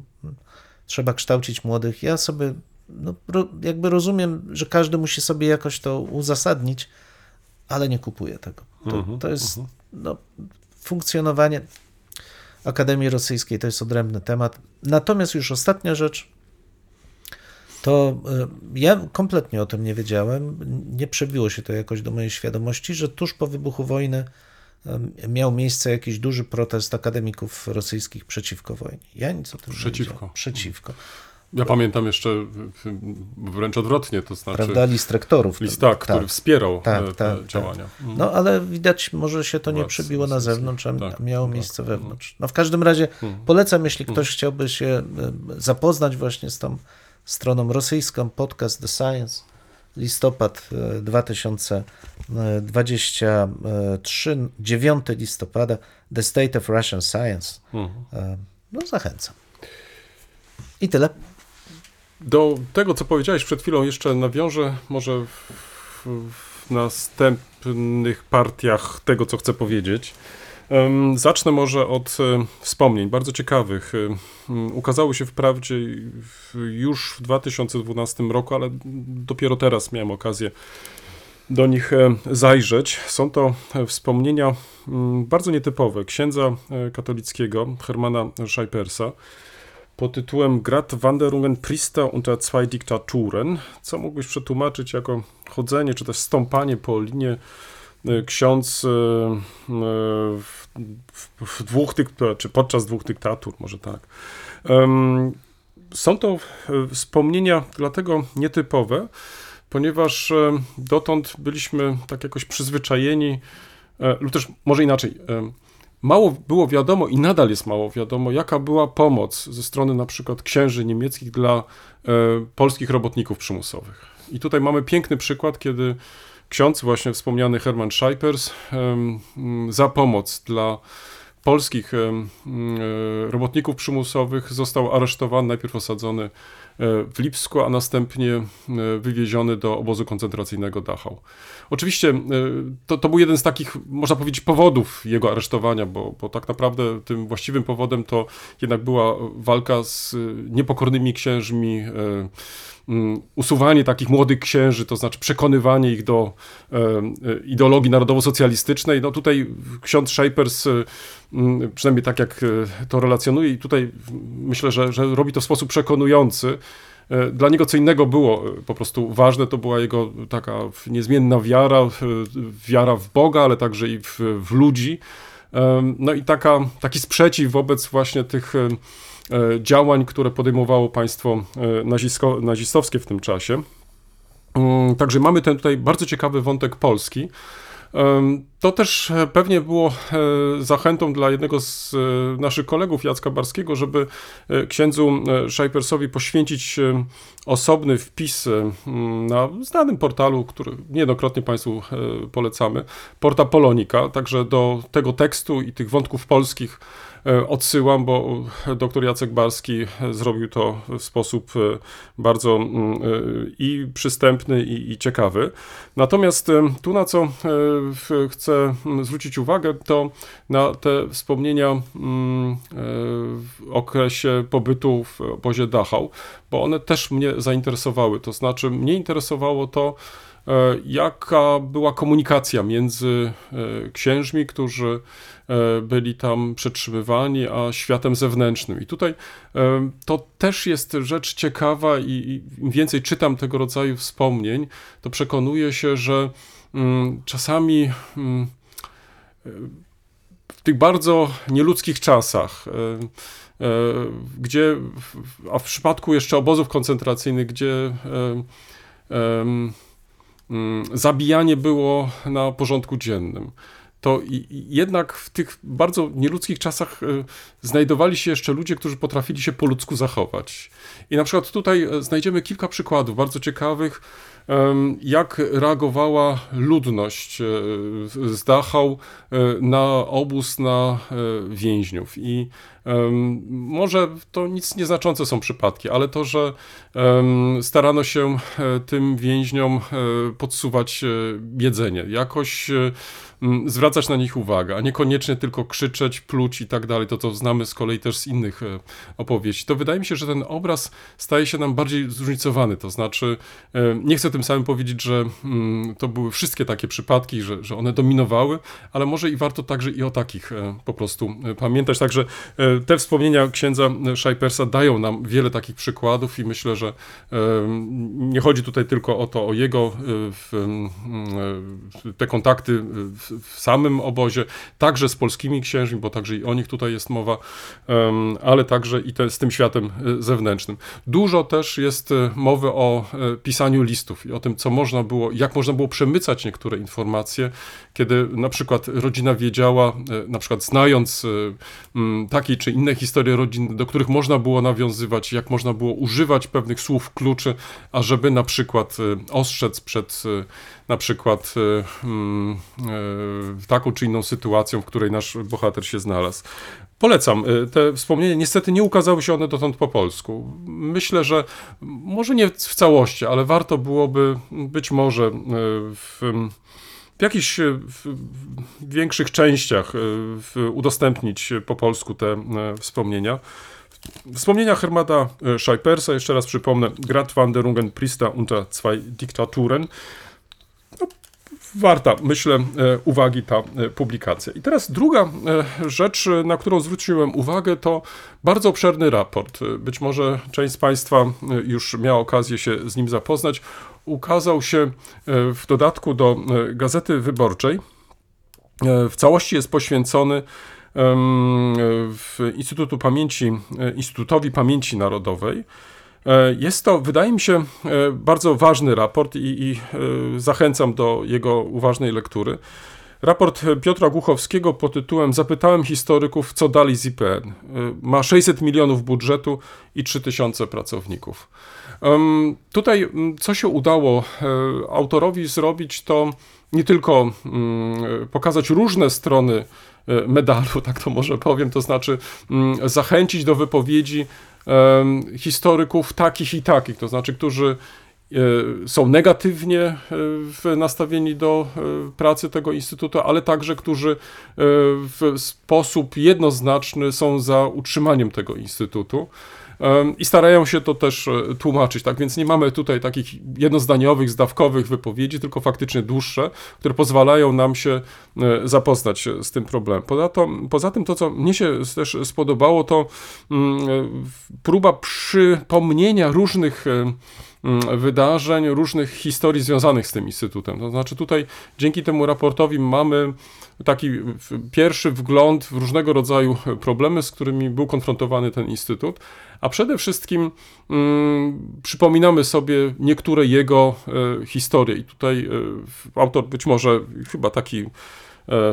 trzeba kształcić młodych, ja sobie no, jakby rozumiem, że każdy musi sobie jakoś to uzasadnić, ale nie kupuję tego. To, mhm, to jest mhm. no, funkcjonowanie Akademii Rosyjskiej, to jest odrębny temat. Natomiast już ostatnia rzecz, to e, ja kompletnie o tym nie wiedziałem. Nie przebiło się to jakoś do mojej świadomości, że tuż po wybuchu wojny miał miejsce jakiś duży protest akademików rosyjskich przeciwko wojnie. Ja nic o tym przeciwko. nie wiedziałem. Przeciwko. Ja pamiętam jeszcze wręcz odwrotnie, to znaczy... Prawda, list rektorów. List, tak, który tak, wspierał tak, te, tak, działania. Tak. No, ale widać, może się to nie przebiło na zewnątrz, a tak, miało tak. miejsce wewnątrz. No, w każdym razie hmm. polecam, jeśli ktoś chciałby się e, zapoznać właśnie z tą stroną rosyjską podcast The Science, listopad 2023, e, 9 listopada, The State of Russian Science. Mhm. E, no zachęcam. I tyle. Do tego, co powiedziałeś przed chwilą, jeszcze nawiążę może w, w następnych partiach tego, co chcę powiedzieć. Zacznę może od e, wspomnień, bardzo ciekawych. E, ukazały się wprawdzie już w 2012 roku, ale dopiero teraz miałem okazję do nich e, zajrzeć. Są to wspomnienia bardzo nietypowe księdza katolickiego Hermana Scheipersa pod tytułem Grad Wanderungen Priester unter zwei Diktaturen, co mógłbyś przetłumaczyć jako chodzenie czy też stąpanie po linie ksiądz e, e, w, w dwóch czy podczas dwóch dyktatur, może tak. Są to wspomnienia dlatego nietypowe, ponieważ dotąd byliśmy tak jakoś przyzwyczajeni, lub też może inaczej, mało było wiadomo i nadal jest mało wiadomo, jaka była pomoc ze strony na przykład księży niemieckich dla polskich robotników przymusowych. I tutaj mamy piękny przykład, kiedy ksiądz, właśnie wspomniany Hermann Scheipers, za pomoc dla polskich e, robotników przymusowych został aresztowany, najpierw osadzony e, w Lipsku, a następnie e, wywieziony do obozu koncentracyjnego Dachau. Oczywiście to, to był jeden z takich, można powiedzieć, powodów jego aresztowania, bo, bo tak naprawdę tym właściwym powodem to jednak była walka z niepokornymi księżmi, usuwanie takich młodych księży, to znaczy przekonywanie ich do e, e, ideologii narodowo-socjalistycznej. No tutaj ksiądz Shapers, e, mm, przynajmniej tak jak to relacjonuje, i tutaj myślę, że, że robi to w sposób przekonujący. Dla niego co innego było po prostu ważne, to była jego taka niezmienna wiara, wiara w Boga, ale także i w, w ludzi. No i taka, taki sprzeciw wobec właśnie tych działań, które podejmowało państwo e, nazisko, nazistowskie w tym czasie. Mm, także mamy ten tutaj bardzo ciekawy wątek polski. To też e, pewnie było zachętą dla jednego z naszych kolegów, Jacka Barskiego, żeby księdzu Szajpersowi poświęcić osobny wpis na znanym portalu, który niejednokrotnie Państwu polecamy, Porta Polonika. Także do tego tekstu i tych wątków polskich E, odsyłam, bo dr Jacek Barski zrobił to w sposób e, bardzo mm, e, i przystępny, i, i ciekawy. Natomiast tu, na co chcę zwrócić uwagę, to na te wspomnienia mm, w okresie pobytu w obozie Dachau, bo one też mnie zainteresowały. To znaczy, mnie interesowało to, jaka była komunikacja między księżmi, którzy byli tam przetrzymywani, a światem zewnętrznym. I tutaj to też jest rzecz ciekawa i im więcej czytam tego rodzaju wspomnień, to przekonuję się, że mm, czasami mm, w tych bardzo nieludzkich czasach, e, e, gdzie, a w przypadku jeszcze obozów koncentracyjnych, gdzie e, zabijanie było na porządku dziennym, to jednak w tych bardzo nieludzkich czasach znajdowali się jeszcze ludzie, którzy potrafili się po ludzku zachować. I na przykład tutaj znajdziemy kilka przykładów bardzo ciekawych jak reagowała ludność e, z Dachau e, na obóz na e, więźniów. I może to nic nieznaczące są przypadki, ale to, że starano się tym więźniom podsuwać jedzenie, jakoś zwracać na nich uwagę, a niekoniecznie tylko krzyczeć, pluć i tak dalej, to co znamy z kolei też z innych opowieści. To wydaje mi się, że ten obraz staje się nam bardziej zróżnicowany, to znaczy nie chcę tym samym powiedzieć, że mm, to były wszystkie takie przypadki, że, że one dominowały, ale może i warto także i o takich e, po prostu e, pamiętać. Także e, te wspomnienia księdza Szajpersa dają nam wiele takich przykładów i myślę, że nie chodzi tutaj tylko o to, o jego te kontakty w samym obozie, także z polskimi księżmi, bo także i o nich tutaj jest mowa, ale także i te, z tym światem zewnętrznym. Dużo też jest mowy o pisaniu listów i o tym, co można było, jak można było przemycać niektóre informacje, kiedy na przykład rodzina wiedziała, e, na przykład znając e, czy inne historie rodzin, do których można było nawiązywać, jak można było używać pewnych słów kluczy, ażeby na przykład e, ostrzec przed na przykład taką czy inną sytuacją, w której nasz bohater się znalazł. Polecam. Y, te wspomnienia, niestety nie ukazały się one dotąd po polsku. Myślę, że może nie w całości, ale warto byłoby być może y, w, w jakichś w większych częściach udostępnić po polsku te wspomnienia. Wspomnienia Hermata Scheipersa, jeszcze raz przypomnę, Gradwanderungen Priester unter zwei Diktaturen warta, myślę, e, uwagi ta e, publikacja. I teraz druga e, rzecz, na którą zwróciłem uwagę, to bardzo obszerny raport. Być może część z Państwa już miała okazję się z nim zapoznać. Ukazał się w dodatku do Gazety Wyborczej. W całości jest poświęcony w Instytutu Pamięci, Instytutowi Pamięci Narodowej. E, jest to, wydaje mi się, e, bardzo ważny raport i, i e, zachęcam do jego uważnej lektury. Raport Piotra Głuchowskiego pod tytułem Zapytałem historyków, co dali z IPN. Ma 600 milionów budżetu i 3000 pracowników. Tutaj, co się udało autorowi zrobić, to nie tylko pokazać różne strony medalu, tak to może powiem, to znaczy zachęcić do wypowiedzi historyków takich i takich, to znaczy, którzy e, są negatywnie e, nastawieni do e, pracy tego instytutu, ale także którzy w sposób jednoznaczny są za utrzymaniem tego instytutu i starają się to też e, tłumaczyć, tak więc nie mamy tutaj takich jednozdaniowych, zdawkowych wypowiedzi, tylko faktycznie dłuższe, które pozwalają nam się e, zapoznać z tym problemem. Poza, to, poza tym to, co mnie się też spodobało, to mm, e, próba przypomnienia różnych wydarzeń, różnych historii związanych z tym instytutem. To znaczy tutaj dzięki temu raportowi mamy taki pierwszy wgląd w różnego rodzaju problemy, z którymi był konfrontowany ten instytut, a przede wszystkim mm, przypominamy sobie niektóre jego e, historie. I tutaj e, autor być może chyba taki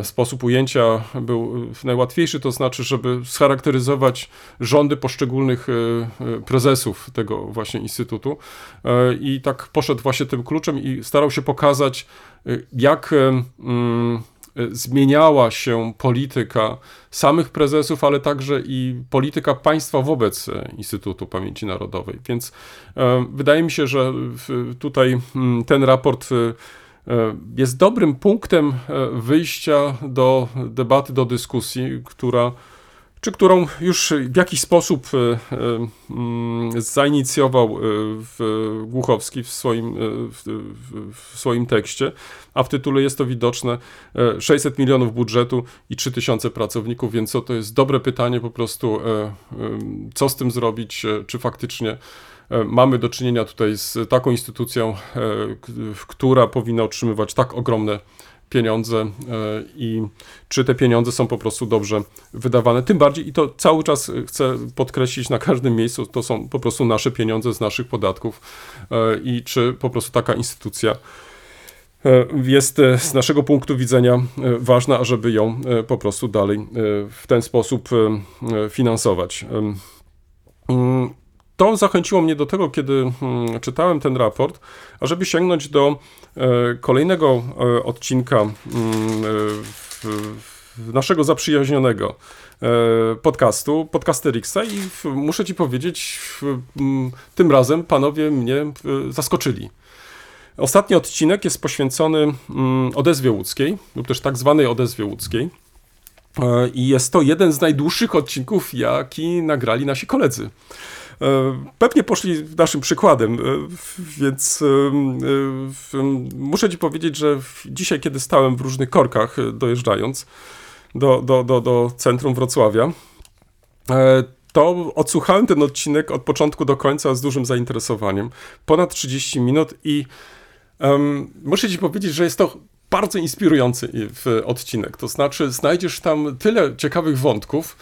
sposób ujęcia był najłatwiejszy, to znaczy, żeby scharakteryzować rządy poszczególnych e, e, prezesów tego właśnie instytutu. I tak poszedł właśnie tym kluczem i starał się pokazać, jak zmieniała się polityka samych prezesów, ale także i polityka państwa wobec Instytutu Pamięci Narodowej. Więc wydaje mi się, że tutaj ten raport E, jest dobrym punktem e, wyjścia do debaty, do dyskusji, która czy którą już w jakiś sposób mm, zainicjował Głuchowski w swoim, w, swoim tekście, a w tytule jest to widoczne 600 milionów budżetu i 3000 pracowników, więc to jest dobre pytanie po prostu, co z tym zrobić, czy faktycznie E, mamy do czynienia tutaj z taką instytucją, e, która powinna otrzymywać tak ogromne pieniądze e, i czy te pieniądze są po prostu dobrze wydawane. Tym bardziej, i to cały czas chcę podkreślić na każdym miejscu, to są po prostu nasze pieniądze z naszych podatków i czy po prostu taka instytucja jest z naszego punktu widzenia ważna, ażeby ją po prostu dalej w ten sposób finansować. To zachęciło mnie do tego, kiedy hmm, czytałem ten raport, ażeby sięgnąć do e, kolejnego e, odcinka mm, e, naszego zaprzyjaźnionego podcastu, Podcasteriksa i muszę ci powiedzieć, mm, tym razem panowie mnie zaskoczyli. Ostatni odcinek jest poświęcony odezwie łódzkiej, lub też tak zwanej odezwie łódzkiej. I jest to jeden z najdłuższych odcinków, jaki nagrali nasi koledzy. E, pewnie poszli naszym przykładem, e, więc e, muszę ci powiedzieć, że dzisiaj, kiedy stałem w różnych korkach dojeżdżając do, do, do, do centrum Wrocławia, to odsłuchałem ten odcinek od początku do końca z dużym zainteresowaniem. Ponad 30 minut i um, muszę ci powiedzieć, że jest to bardzo inspirujący odcinek. To znaczy, znajdziesz tam tyle ciekawych wątków,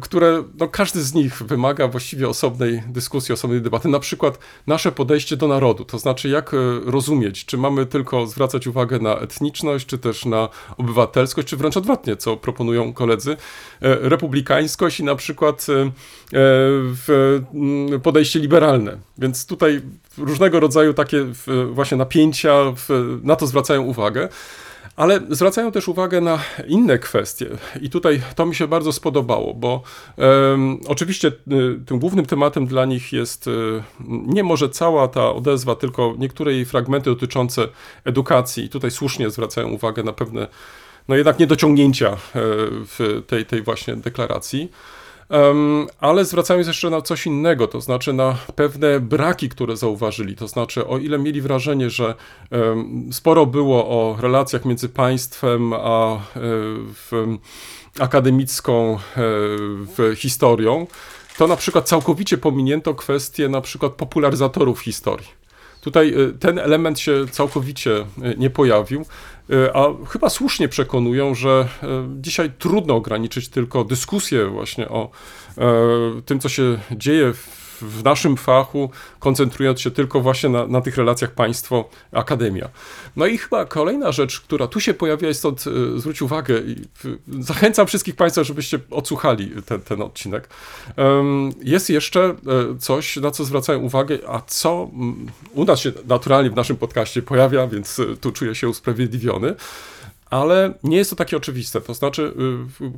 które no, każdy z nich wymaga właściwie osobnej dyskusji, osobnej debaty. Na przykład nasze podejście do narodu, to znaczy jak e, rozumieć, czy mamy tylko zwracać uwagę na etniczność, czy też na obywatelskość, czy wręcz odwrotnie, co proponują koledzy, e, republikańskość i na przykład podejście liberalne. Więc tutaj różnego rodzaju takie właśnie napięcia na to zwracają uwagę. Ale zwracają też uwagę na inne kwestie i tutaj to mi się bardzo spodobało, bo um, oczywiście y, tym głównym tematem dla nich jest y, nie może cała ta odezwa, tylko niektóre jej fragmenty dotyczące edukacji i tutaj słusznie zwracają uwagę na pewne no jednak niedociągnięcia e, w tej, tej właśnie deklaracji. Ale zwracając jeszcze na coś innego, to znaczy na pewne braki, które zauważyli. To znaczy, o ile mieli wrażenie, że sporo było o relacjach między państwem a e, akademicką e, historią, to na przykład całkowicie pominięto kwestię na przykład popularyzatorów historii. Tutaj e, ten element się całkowicie nie pojawił. E, a chyba słusznie przekonują, że dzisiaj trudno ograniczyć tylko dyskusję właśnie o tym, co się dzieje w w naszym fachu, koncentrując się tylko właśnie na, na tych relacjach państwo-akademia. No i chyba kolejna rzecz, która tu się pojawia, jest stąd zwróć uwagę zachęcam wszystkich Państwa, żebyście odsłuchali ten, ten odcinek. Jest jeszcze coś, na co zwracają uwagę, a co u nas się naturalnie w naszym podcaście pojawia, więc tu czuję się usprawiedliwiony ale nie jest to takie oczywiste. To znaczy,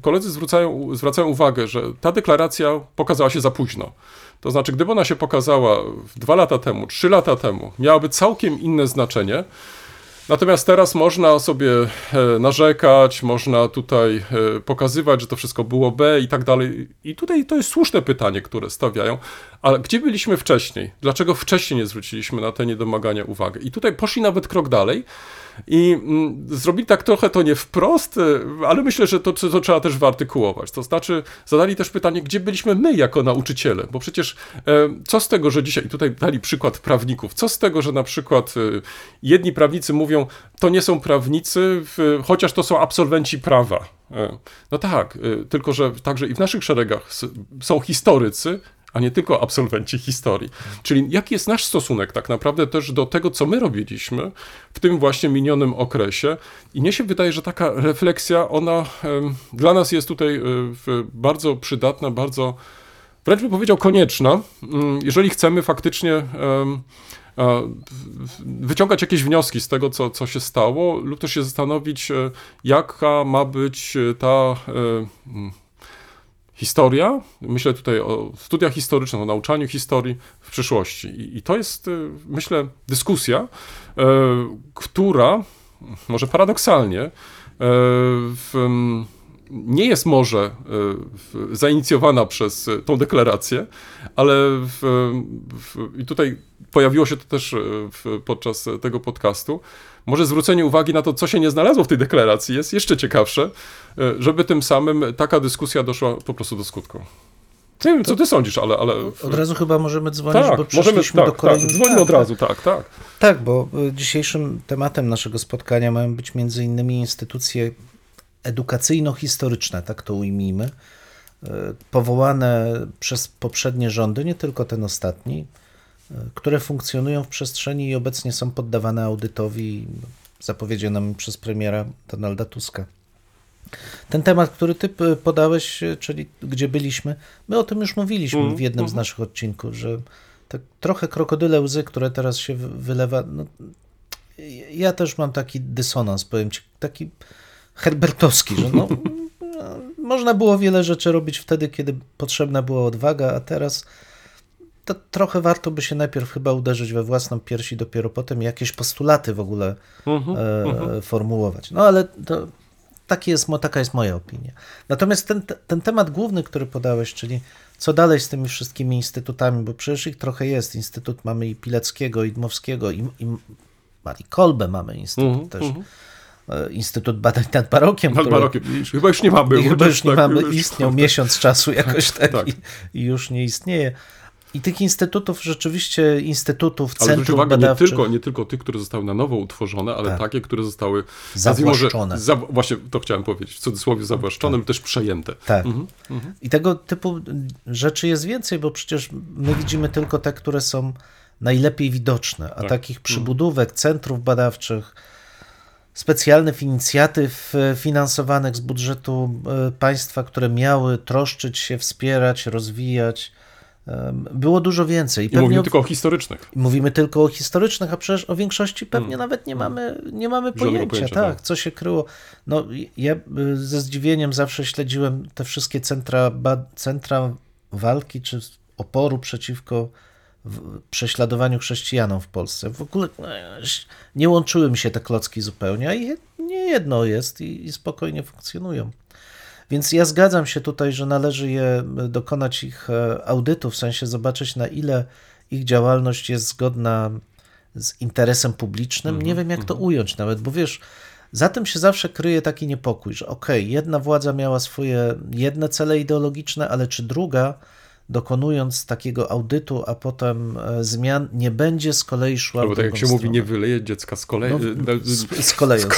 koledzy zwracają, zwracają uwagę, że ta deklaracja pokazała się za późno. To znaczy, gdyby ona się pokazała dwa lata temu, trzy lata temu, miałaby całkiem inne znaczenie. Natomiast teraz można sobie e, narzekać, można tutaj e, pokazywać, że to wszystko było B i tak dalej. I tutaj to jest słuszne pytanie, które stawiają. Ale gdzie byliśmy wcześniej? Dlaczego wcześniej nie zwróciliśmy na te niedomagania uwagę? I tutaj poszli nawet krok dalej i mm, zrobili tak trochę to nie wprost, y, ale myślę, że to, to trzeba też wyartykułować. To znaczy, zadali też pytanie, gdzie byliśmy my jako nauczyciele, bo przecież e, co z tego, że dzisiaj, tutaj dali przykład prawników, co z tego, że na przykład y, jedni prawnicy mówią, to nie są prawnicy, chociaż to są absolwenci prawa. E, no tak, y, tylko że także i w naszych szeregach są historycy, a nie tylko absolwenci historii. Czyli jaki jest nasz stosunek tak naprawdę też do tego, co my robiliśmy w tym właśnie minionym okresie. I mnie się wydaje, że taka refleksja, ona dla nas jest tutaj e, bardzo przydatna, bardzo, wręcz bym powiedział, konieczna, mm, jeżeli chcemy faktycznie wyciągać jakieś wnioski z tego, co, co się stało, lub też się zastanowić, e, jaka ma być ta e, mm, historia, myślę tutaj o studiach historycznych, o nauczaniu historii w przyszłości. I, i to jest, y, myślę, dyskusja, e, która może paradoksalnie e, w, nie jest może zainicjowana przez tą deklarację, ale w, w, i tutaj pojawiło się to też w, podczas tego podcastu, może zwrócenie uwagi na to, co się nie znalazło w tej deklaracji jest jeszcze ciekawsze, żeby tym samym taka dyskusja doszła po prostu do skutku. Nie wiem, co ty sądzisz, ale... ale... Od razu chyba możemy dzwonić, tak, bo możemy, tak, do kolejnych... Tak, dzwońmy od razu, tak, tak. Tak, bo dzisiejszym tematem naszego spotkania mają być między innymi instytucje edukacyjno-historyczne, tak to ujmijmy, y, powołane przez poprzednie rządy, nie tylko ten ostatni, y, które funkcjonują w przestrzeni i obecnie są poddawane audytowi zapowiedzianym przez premiera Donalda Tuska. Ten temat, który ty podałeś, czyli gdzie byliśmy, my o tym już mówiliśmy w jednym mm. z naszych odcinków, że tak trochę krokodyle łzy, które teraz się wylewa. No, ja też mam taki dysonans, powiem ci, taki herbertowski, że no, można było wiele rzeczy robić wtedy, kiedy potrzebna była odwaga, a teraz to trochę warto by się najpierw chyba uderzyć we własną piersi, dopiero potem jakieś postulaty w ogóle uh -huh, e, uh -huh. formułować. No ale to Taki jest, taka jest moja opinia. Natomiast ten, ten temat główny, który podałeś, czyli co dalej z tymi wszystkimi instytutami, bo przecież ich trochę jest. Instytut mamy i Pileckiego, i Dmowskiego, i, i Kolbę mamy instytut -hmm, też. -hmm. Instytut Badań nad Barokiem. Nad Barokiem. Chyba już nie mamy. Chyba już nie tak, mamy. Istniał miesiąc czasu jakoś tak, tak. I, i już nie istnieje. I tych instytutów, rzeczywiście instytutów, ale centrów uwagę, badawczych... Nie tylko, nie tylko tych, które zostały na nowo utworzone, ale tak. takie, które zostały... Zawłaszczone. Za, właśnie to chciałem powiedzieć, w cudzysłowie zawłaszczone, tak. też przejęte. Tak. Mhm. Mhm. I tego typu rzeczy jest więcej, bo przecież my widzimy tylko te, które są najlepiej widoczne, a tak. takich mhm. przybudówek, centrów badawczych, specjalnych inicjatyw e, finansowanych z budżetu e, państwa, które miały troszczyć się, wspierać, rozwijać było dużo więcej. I, I mówimy o... tylko o historycznych. Mówimy tylko o historycznych, a przecież o większości pewnie hmm. nawet nie hmm. mamy, nie mamy pojęcia, pojęcia tak, tak, co się kryło. No, ja ze zdziwieniem zawsze śledziłem te wszystkie centra, centra walki czy oporu przeciwko prześladowaniu chrześcijanom w Polsce. W ogóle no, nie łączyły mi się te klocki zupełnie, a nie jedno jest i, i spokojnie funkcjonują. Więc ja zgadzam się tutaj, że należy je e, dokonać ich e, audytu, w sensie zobaczyć na ile ich działalność jest zgodna z interesem publicznym. Mm -hmm, Nie wiem, jak mm -hmm. to mhm. ująć nawet, bo wiesz, za tym się zawsze kryje taki niepokój, że okej, okay, jedna władza miała swoje jedne cele ideologiczne, ale czy druga dokonując takiego audytu, a potem e, zmian, nie będzie z kolei szła Albo tak jak się stronę. mówi, nie wyleje dziecka z kolei. No, z, z koleją.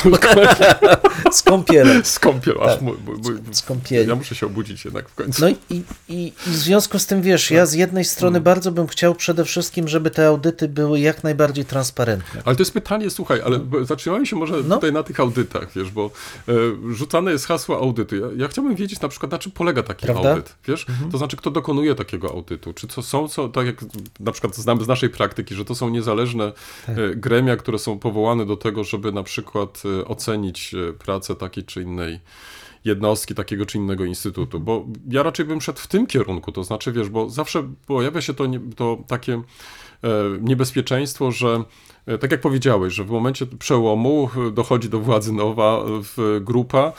Z, kąpielą. Z kąpielą. Tak. Mój, mój, mój, z kąpieli. Ja muszę się obudzić jednak w końcu. No i, i, i w związku z tym, wiesz, ja z jednej strony hmm. bardzo bym chciał przede wszystkim, żeby te audyty były jak najbardziej transparentne. Ale to jest pytanie, słuchaj, ale zatrzymajmy się może no. tutaj na tych audytach, wiesz, bo e, rzucane jest hasło audytu. Ja, ja, chciałbym wiedzieć na przykład, na czym polega taki Prawda? audyt, wiesz? Mhm. To znaczy, kto dokonuje takiego audytu? Czy to są, co, tak jak na przykład znamy z naszej praktyki, że to są niezależne tak. E, gremia, które są powołane do tego, żeby na przykład e, ocenić e, pracę takiej czy innej jednostki takiego czy innego instytutu, bo ja raczej bym szedł w tym kierunku, to znaczy, wiesz, bo zawsze pojawia się to, to takie niebezpieczeństwo, że tak jak powiedziałeś, że w momencie przełomu e, dochodzi do władzy nowa e, grupa,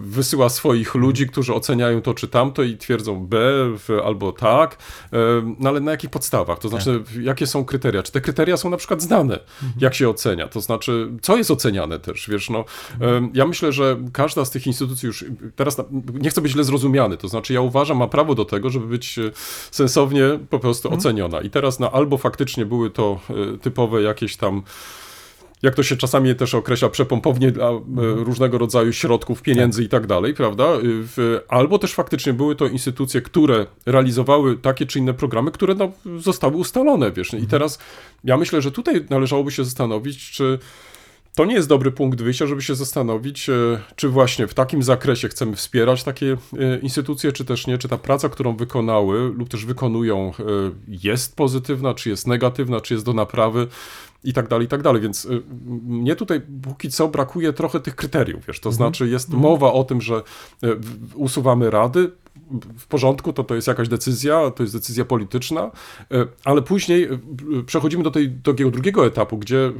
wysyła swoich ludzi, którzy oceniają to czy tamto i twierdzą B albo tak, no ale na jakich podstawach? To znaczy, tak. jakie są kryteria? Czy te kryteria są na przykład znane? Mhm. Jak się ocenia? To znaczy, co jest oceniane też, wiesz, no, mhm. ja myślę, że każda z tych instytucji już, teraz nie chcę być źle zrozumiany, to znaczy ja uważam, ma prawo do tego, żeby być sensownie po prostu mhm. oceniona i teraz no, albo faktycznie były to typowe jakieś tam jak to się czasami też określa, przepompownie dla e, różnego rodzaju środków, pieniędzy tak. i tak dalej, prawda? Albo też faktycznie były to instytucje, które realizowały takie czy inne programy, które no, zostały ustalone, wiesz. I mhm. teraz ja myślę, że tutaj należałoby się zastanowić, czy to nie jest dobry punkt wyjścia, żeby się zastanowić, e, czy właśnie w takim zakresie chcemy wspierać takie e, instytucje, czy też nie, czy ta praca, którą wykonały lub też wykonują, jest pozytywna, czy jest negatywna, czy jest do naprawy i tak dalej, i tak dalej. Więc y, mnie tutaj póki co brakuje trochę tych kryteriów, wiesz, to mhm. znaczy jest mowa o tym, że y, usuwamy rady, w porządku, to to jest jakaś decyzja, to jest decyzja polityczna, e, ale później przechodzimy do tej, takiego drugiego etapu, gdzie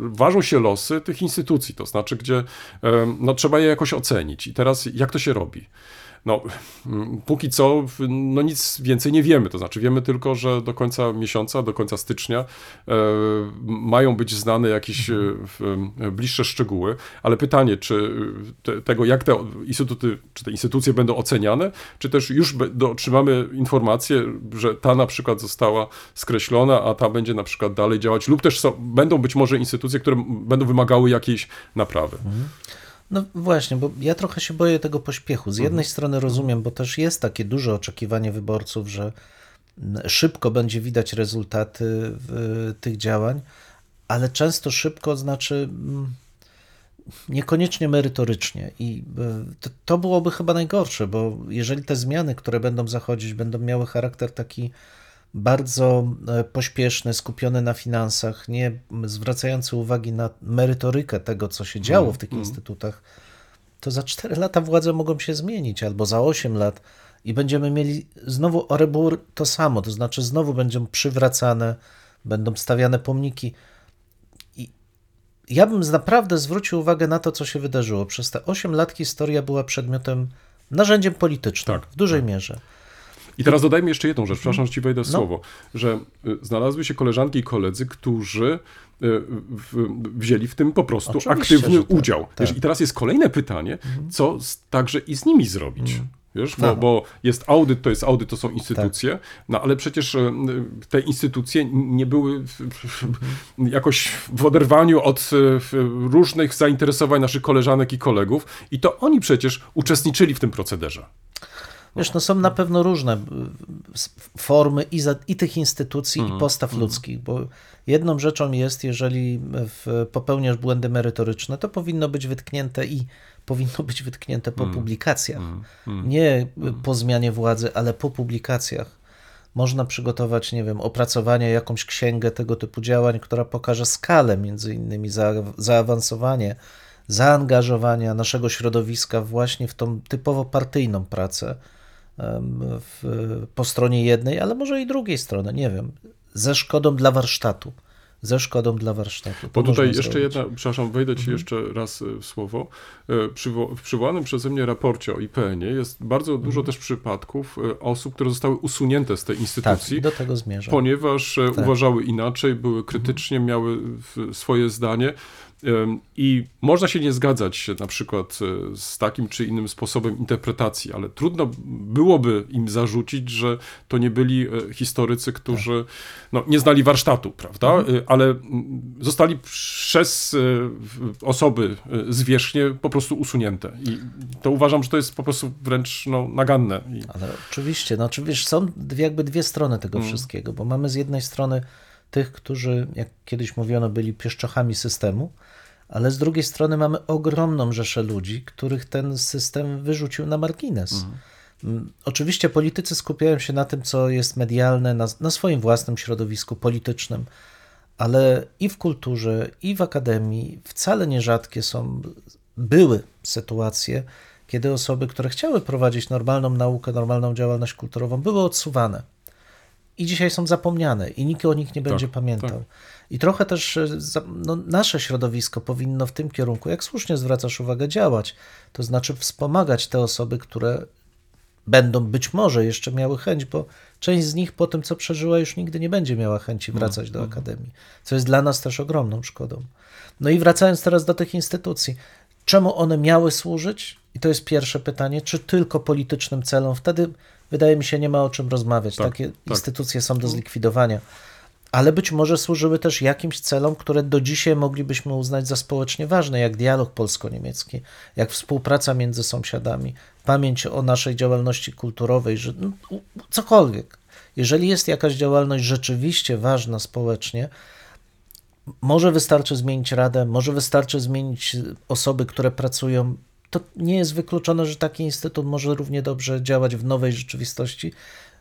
ważą się losy tych instytucji, to znaczy, gdzie no, trzeba je jakoś ocenić. I teraz jak to się robi? No, mm, póki co no nic więcej nie wiemy. To znaczy wiemy tylko, że do końca miesiąca, do końca stycznia e, mają być znane jakieś e, e, bliższe szczegóły, ale pytanie, czy te, tego, jak te instytuty, czy te instytucje będą oceniane, czy też już otrzymamy informację, że ta na przykład została skreślona, a ta będzie na przykład dalej działać, lub też są, będą być może instytucje, które będą wymagały jakiejś naprawy. Mhm. No właśnie, bo ja trochę się boję tego pośpiechu. Z jednej mhm. strony rozumiem, bo też jest takie duże oczekiwanie wyborców, że szybko będzie widać rezultaty tych działań, ale często szybko znaczy niekoniecznie merytorycznie. I e, to, to byłoby chyba najgorsze, bo jeżeli te zmiany, które będą zachodzić, będą miały charakter taki bardzo e, pośpieszny, skupiony na finansach, nie zwracający uwagi na merytorykę tego, co się działo w tych mm, instytutach, to za 4 lata władze mogą się zmienić, albo za 8 lat i będziemy mieli znowu orebur to samo, to znaczy znowu będą przywracane, będą stawiane pomniki. I ja bym naprawdę zwrócił uwagę na to, co się wydarzyło. Przez te 8 lat historia była przedmiotem, narzędziem politycznym tak, w dużej tak. mierze. I teraz dodajmy jeszcze jedną rzecz, przepraszam, że ci wejdę w no. słowo, że y, znalazły się koleżanki i koledzy, którzy y, wzięli w tym po prostu Oczywiście, aktywny tak, udział. Tak. I teraz jest kolejne pytanie, mhm. co z, także i z nimi zrobić? Mhm. Wiesz, bo, no. bo, jest audyt, to jest audyt, to są instytucje, tak. no ale przecież y, te instytucje nie były mhm. jakoś w oderwaniu od różnych zainteresowań naszych koleżanek i kolegów i to oni przecież uczestniczyli w tym procederze. Wiesz, no są na pewno różne formy i, za, i tych instytucji, mm, i mhm, postaw mm. ludzkich, bo jedną rzeczą jest, jeżeli w, popełniasz błędy merytoryczne, to powinno być wytknięte i powinno być wytknięte po mm, publikacjach. Mm, Nie po zmianie władzy, ale po publikacjach. Można przygotować, nie wiem, opracowanie, jakąś księgę tego typu działań, która pokaże skalę, między innymi za, zaawansowanie, zaangażowania naszego środowiska właśnie w tą typowo partyjną pracę w, po stronie jednej, ale może i drugiej strony, nie wiem, ze szkodą dla warsztatu. Ze szkodą dla warsztatu. Bo tutaj jeszcze zrobić. jedna, przepraszam, wejdę ci mhm. jeszcze raz e, w słowo. E, w przywołanym przeze mnie raporcie o IPN-ie jest bardzo mhm. dużo też przypadków e, osób, które zostały usunięte z tej instytucji. Tak, do tego zmierzam. Ponieważ tak. uważały inaczej, były krytycznie, mhm. miały swoje zdanie. I można się nie zgadzać na przykład e, z takim czy innym sposobem interpretacji, ale trudno byłoby im zarzucić, że to nie byli e, historycy, którzy no, nie znali warsztatu, prawda? Mhm. E, ale zostali przez osoby zwierzchnie po prostu usunięte. I to uważam, że to jest po prostu wręcz no, naganne. Ale oczywiście, no oczywiście są jakby dwie strony tego mhm. wszystkiego, bo mamy z jednej strony tych, którzy, jak kiedyś mówiono, byli pieszczochami systemu, ale z drugiej strony mamy ogromną rzeszę ludzi, których ten system wyrzucił na margines. Mhm. Mm, oczywiście politycy skupiają się na tym, co jest medialne, na, na swoim własnym środowisku politycznym, ale i w kulturze, i w akademii wcale nierzadkie są, były sytuacje, kiedy osoby, które chciały prowadzić normalną naukę, normalną działalność kulturową, były odsuwane. I dzisiaj są zapomniane, i nikt o nich nie będzie tak, pamiętał. Tak. I trochę też e, no, nasze środowisko powinno w tym kierunku, jak słusznie zwracasz uwagę, działać. To znaczy wspomagać te osoby, które będą być może jeszcze miały chęć, bo część z nich po tym, co przeżyła, już nigdy nie będzie miała chęci no, wracać do no. akademii, co jest dla nas też ogromną szkodą. No i wracając teraz do tych instytucji, czemu one miały służyć? I to jest pierwsze pytanie, czy tylko politycznym celom? Wtedy wydaje mi się, nie ma o czym rozmawiać. Tak, Takie tak. instytucje są do zlikwidowania ale być może służyły też jakimś celom, które do dzisiaj moglibyśmy uznać za społecznie ważne, jak dialog polsko-niemiecki, jak współpraca między sąsiadami, pamięć o naszej działalności kulturowej, że no, cokolwiek. Jeżeli jest jakaś działalność rzeczywiście ważna społecznie, może wystarczy zmienić radę, może wystarczy zmienić osoby, które pracują. To nie jest wykluczone, że taki instytut może równie dobrze działać w nowej rzeczywistości,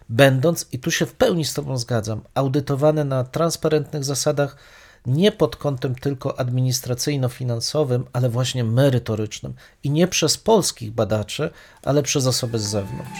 będąc, i tu się w pełni z Tobą zgadzam, audytowane na transparentnych zasadach, nie pod kątem tylko administracyjno-finansowym, ale właśnie merytorycznym i nie przez polskich badaczy, ale przez osoby z zewnątrz.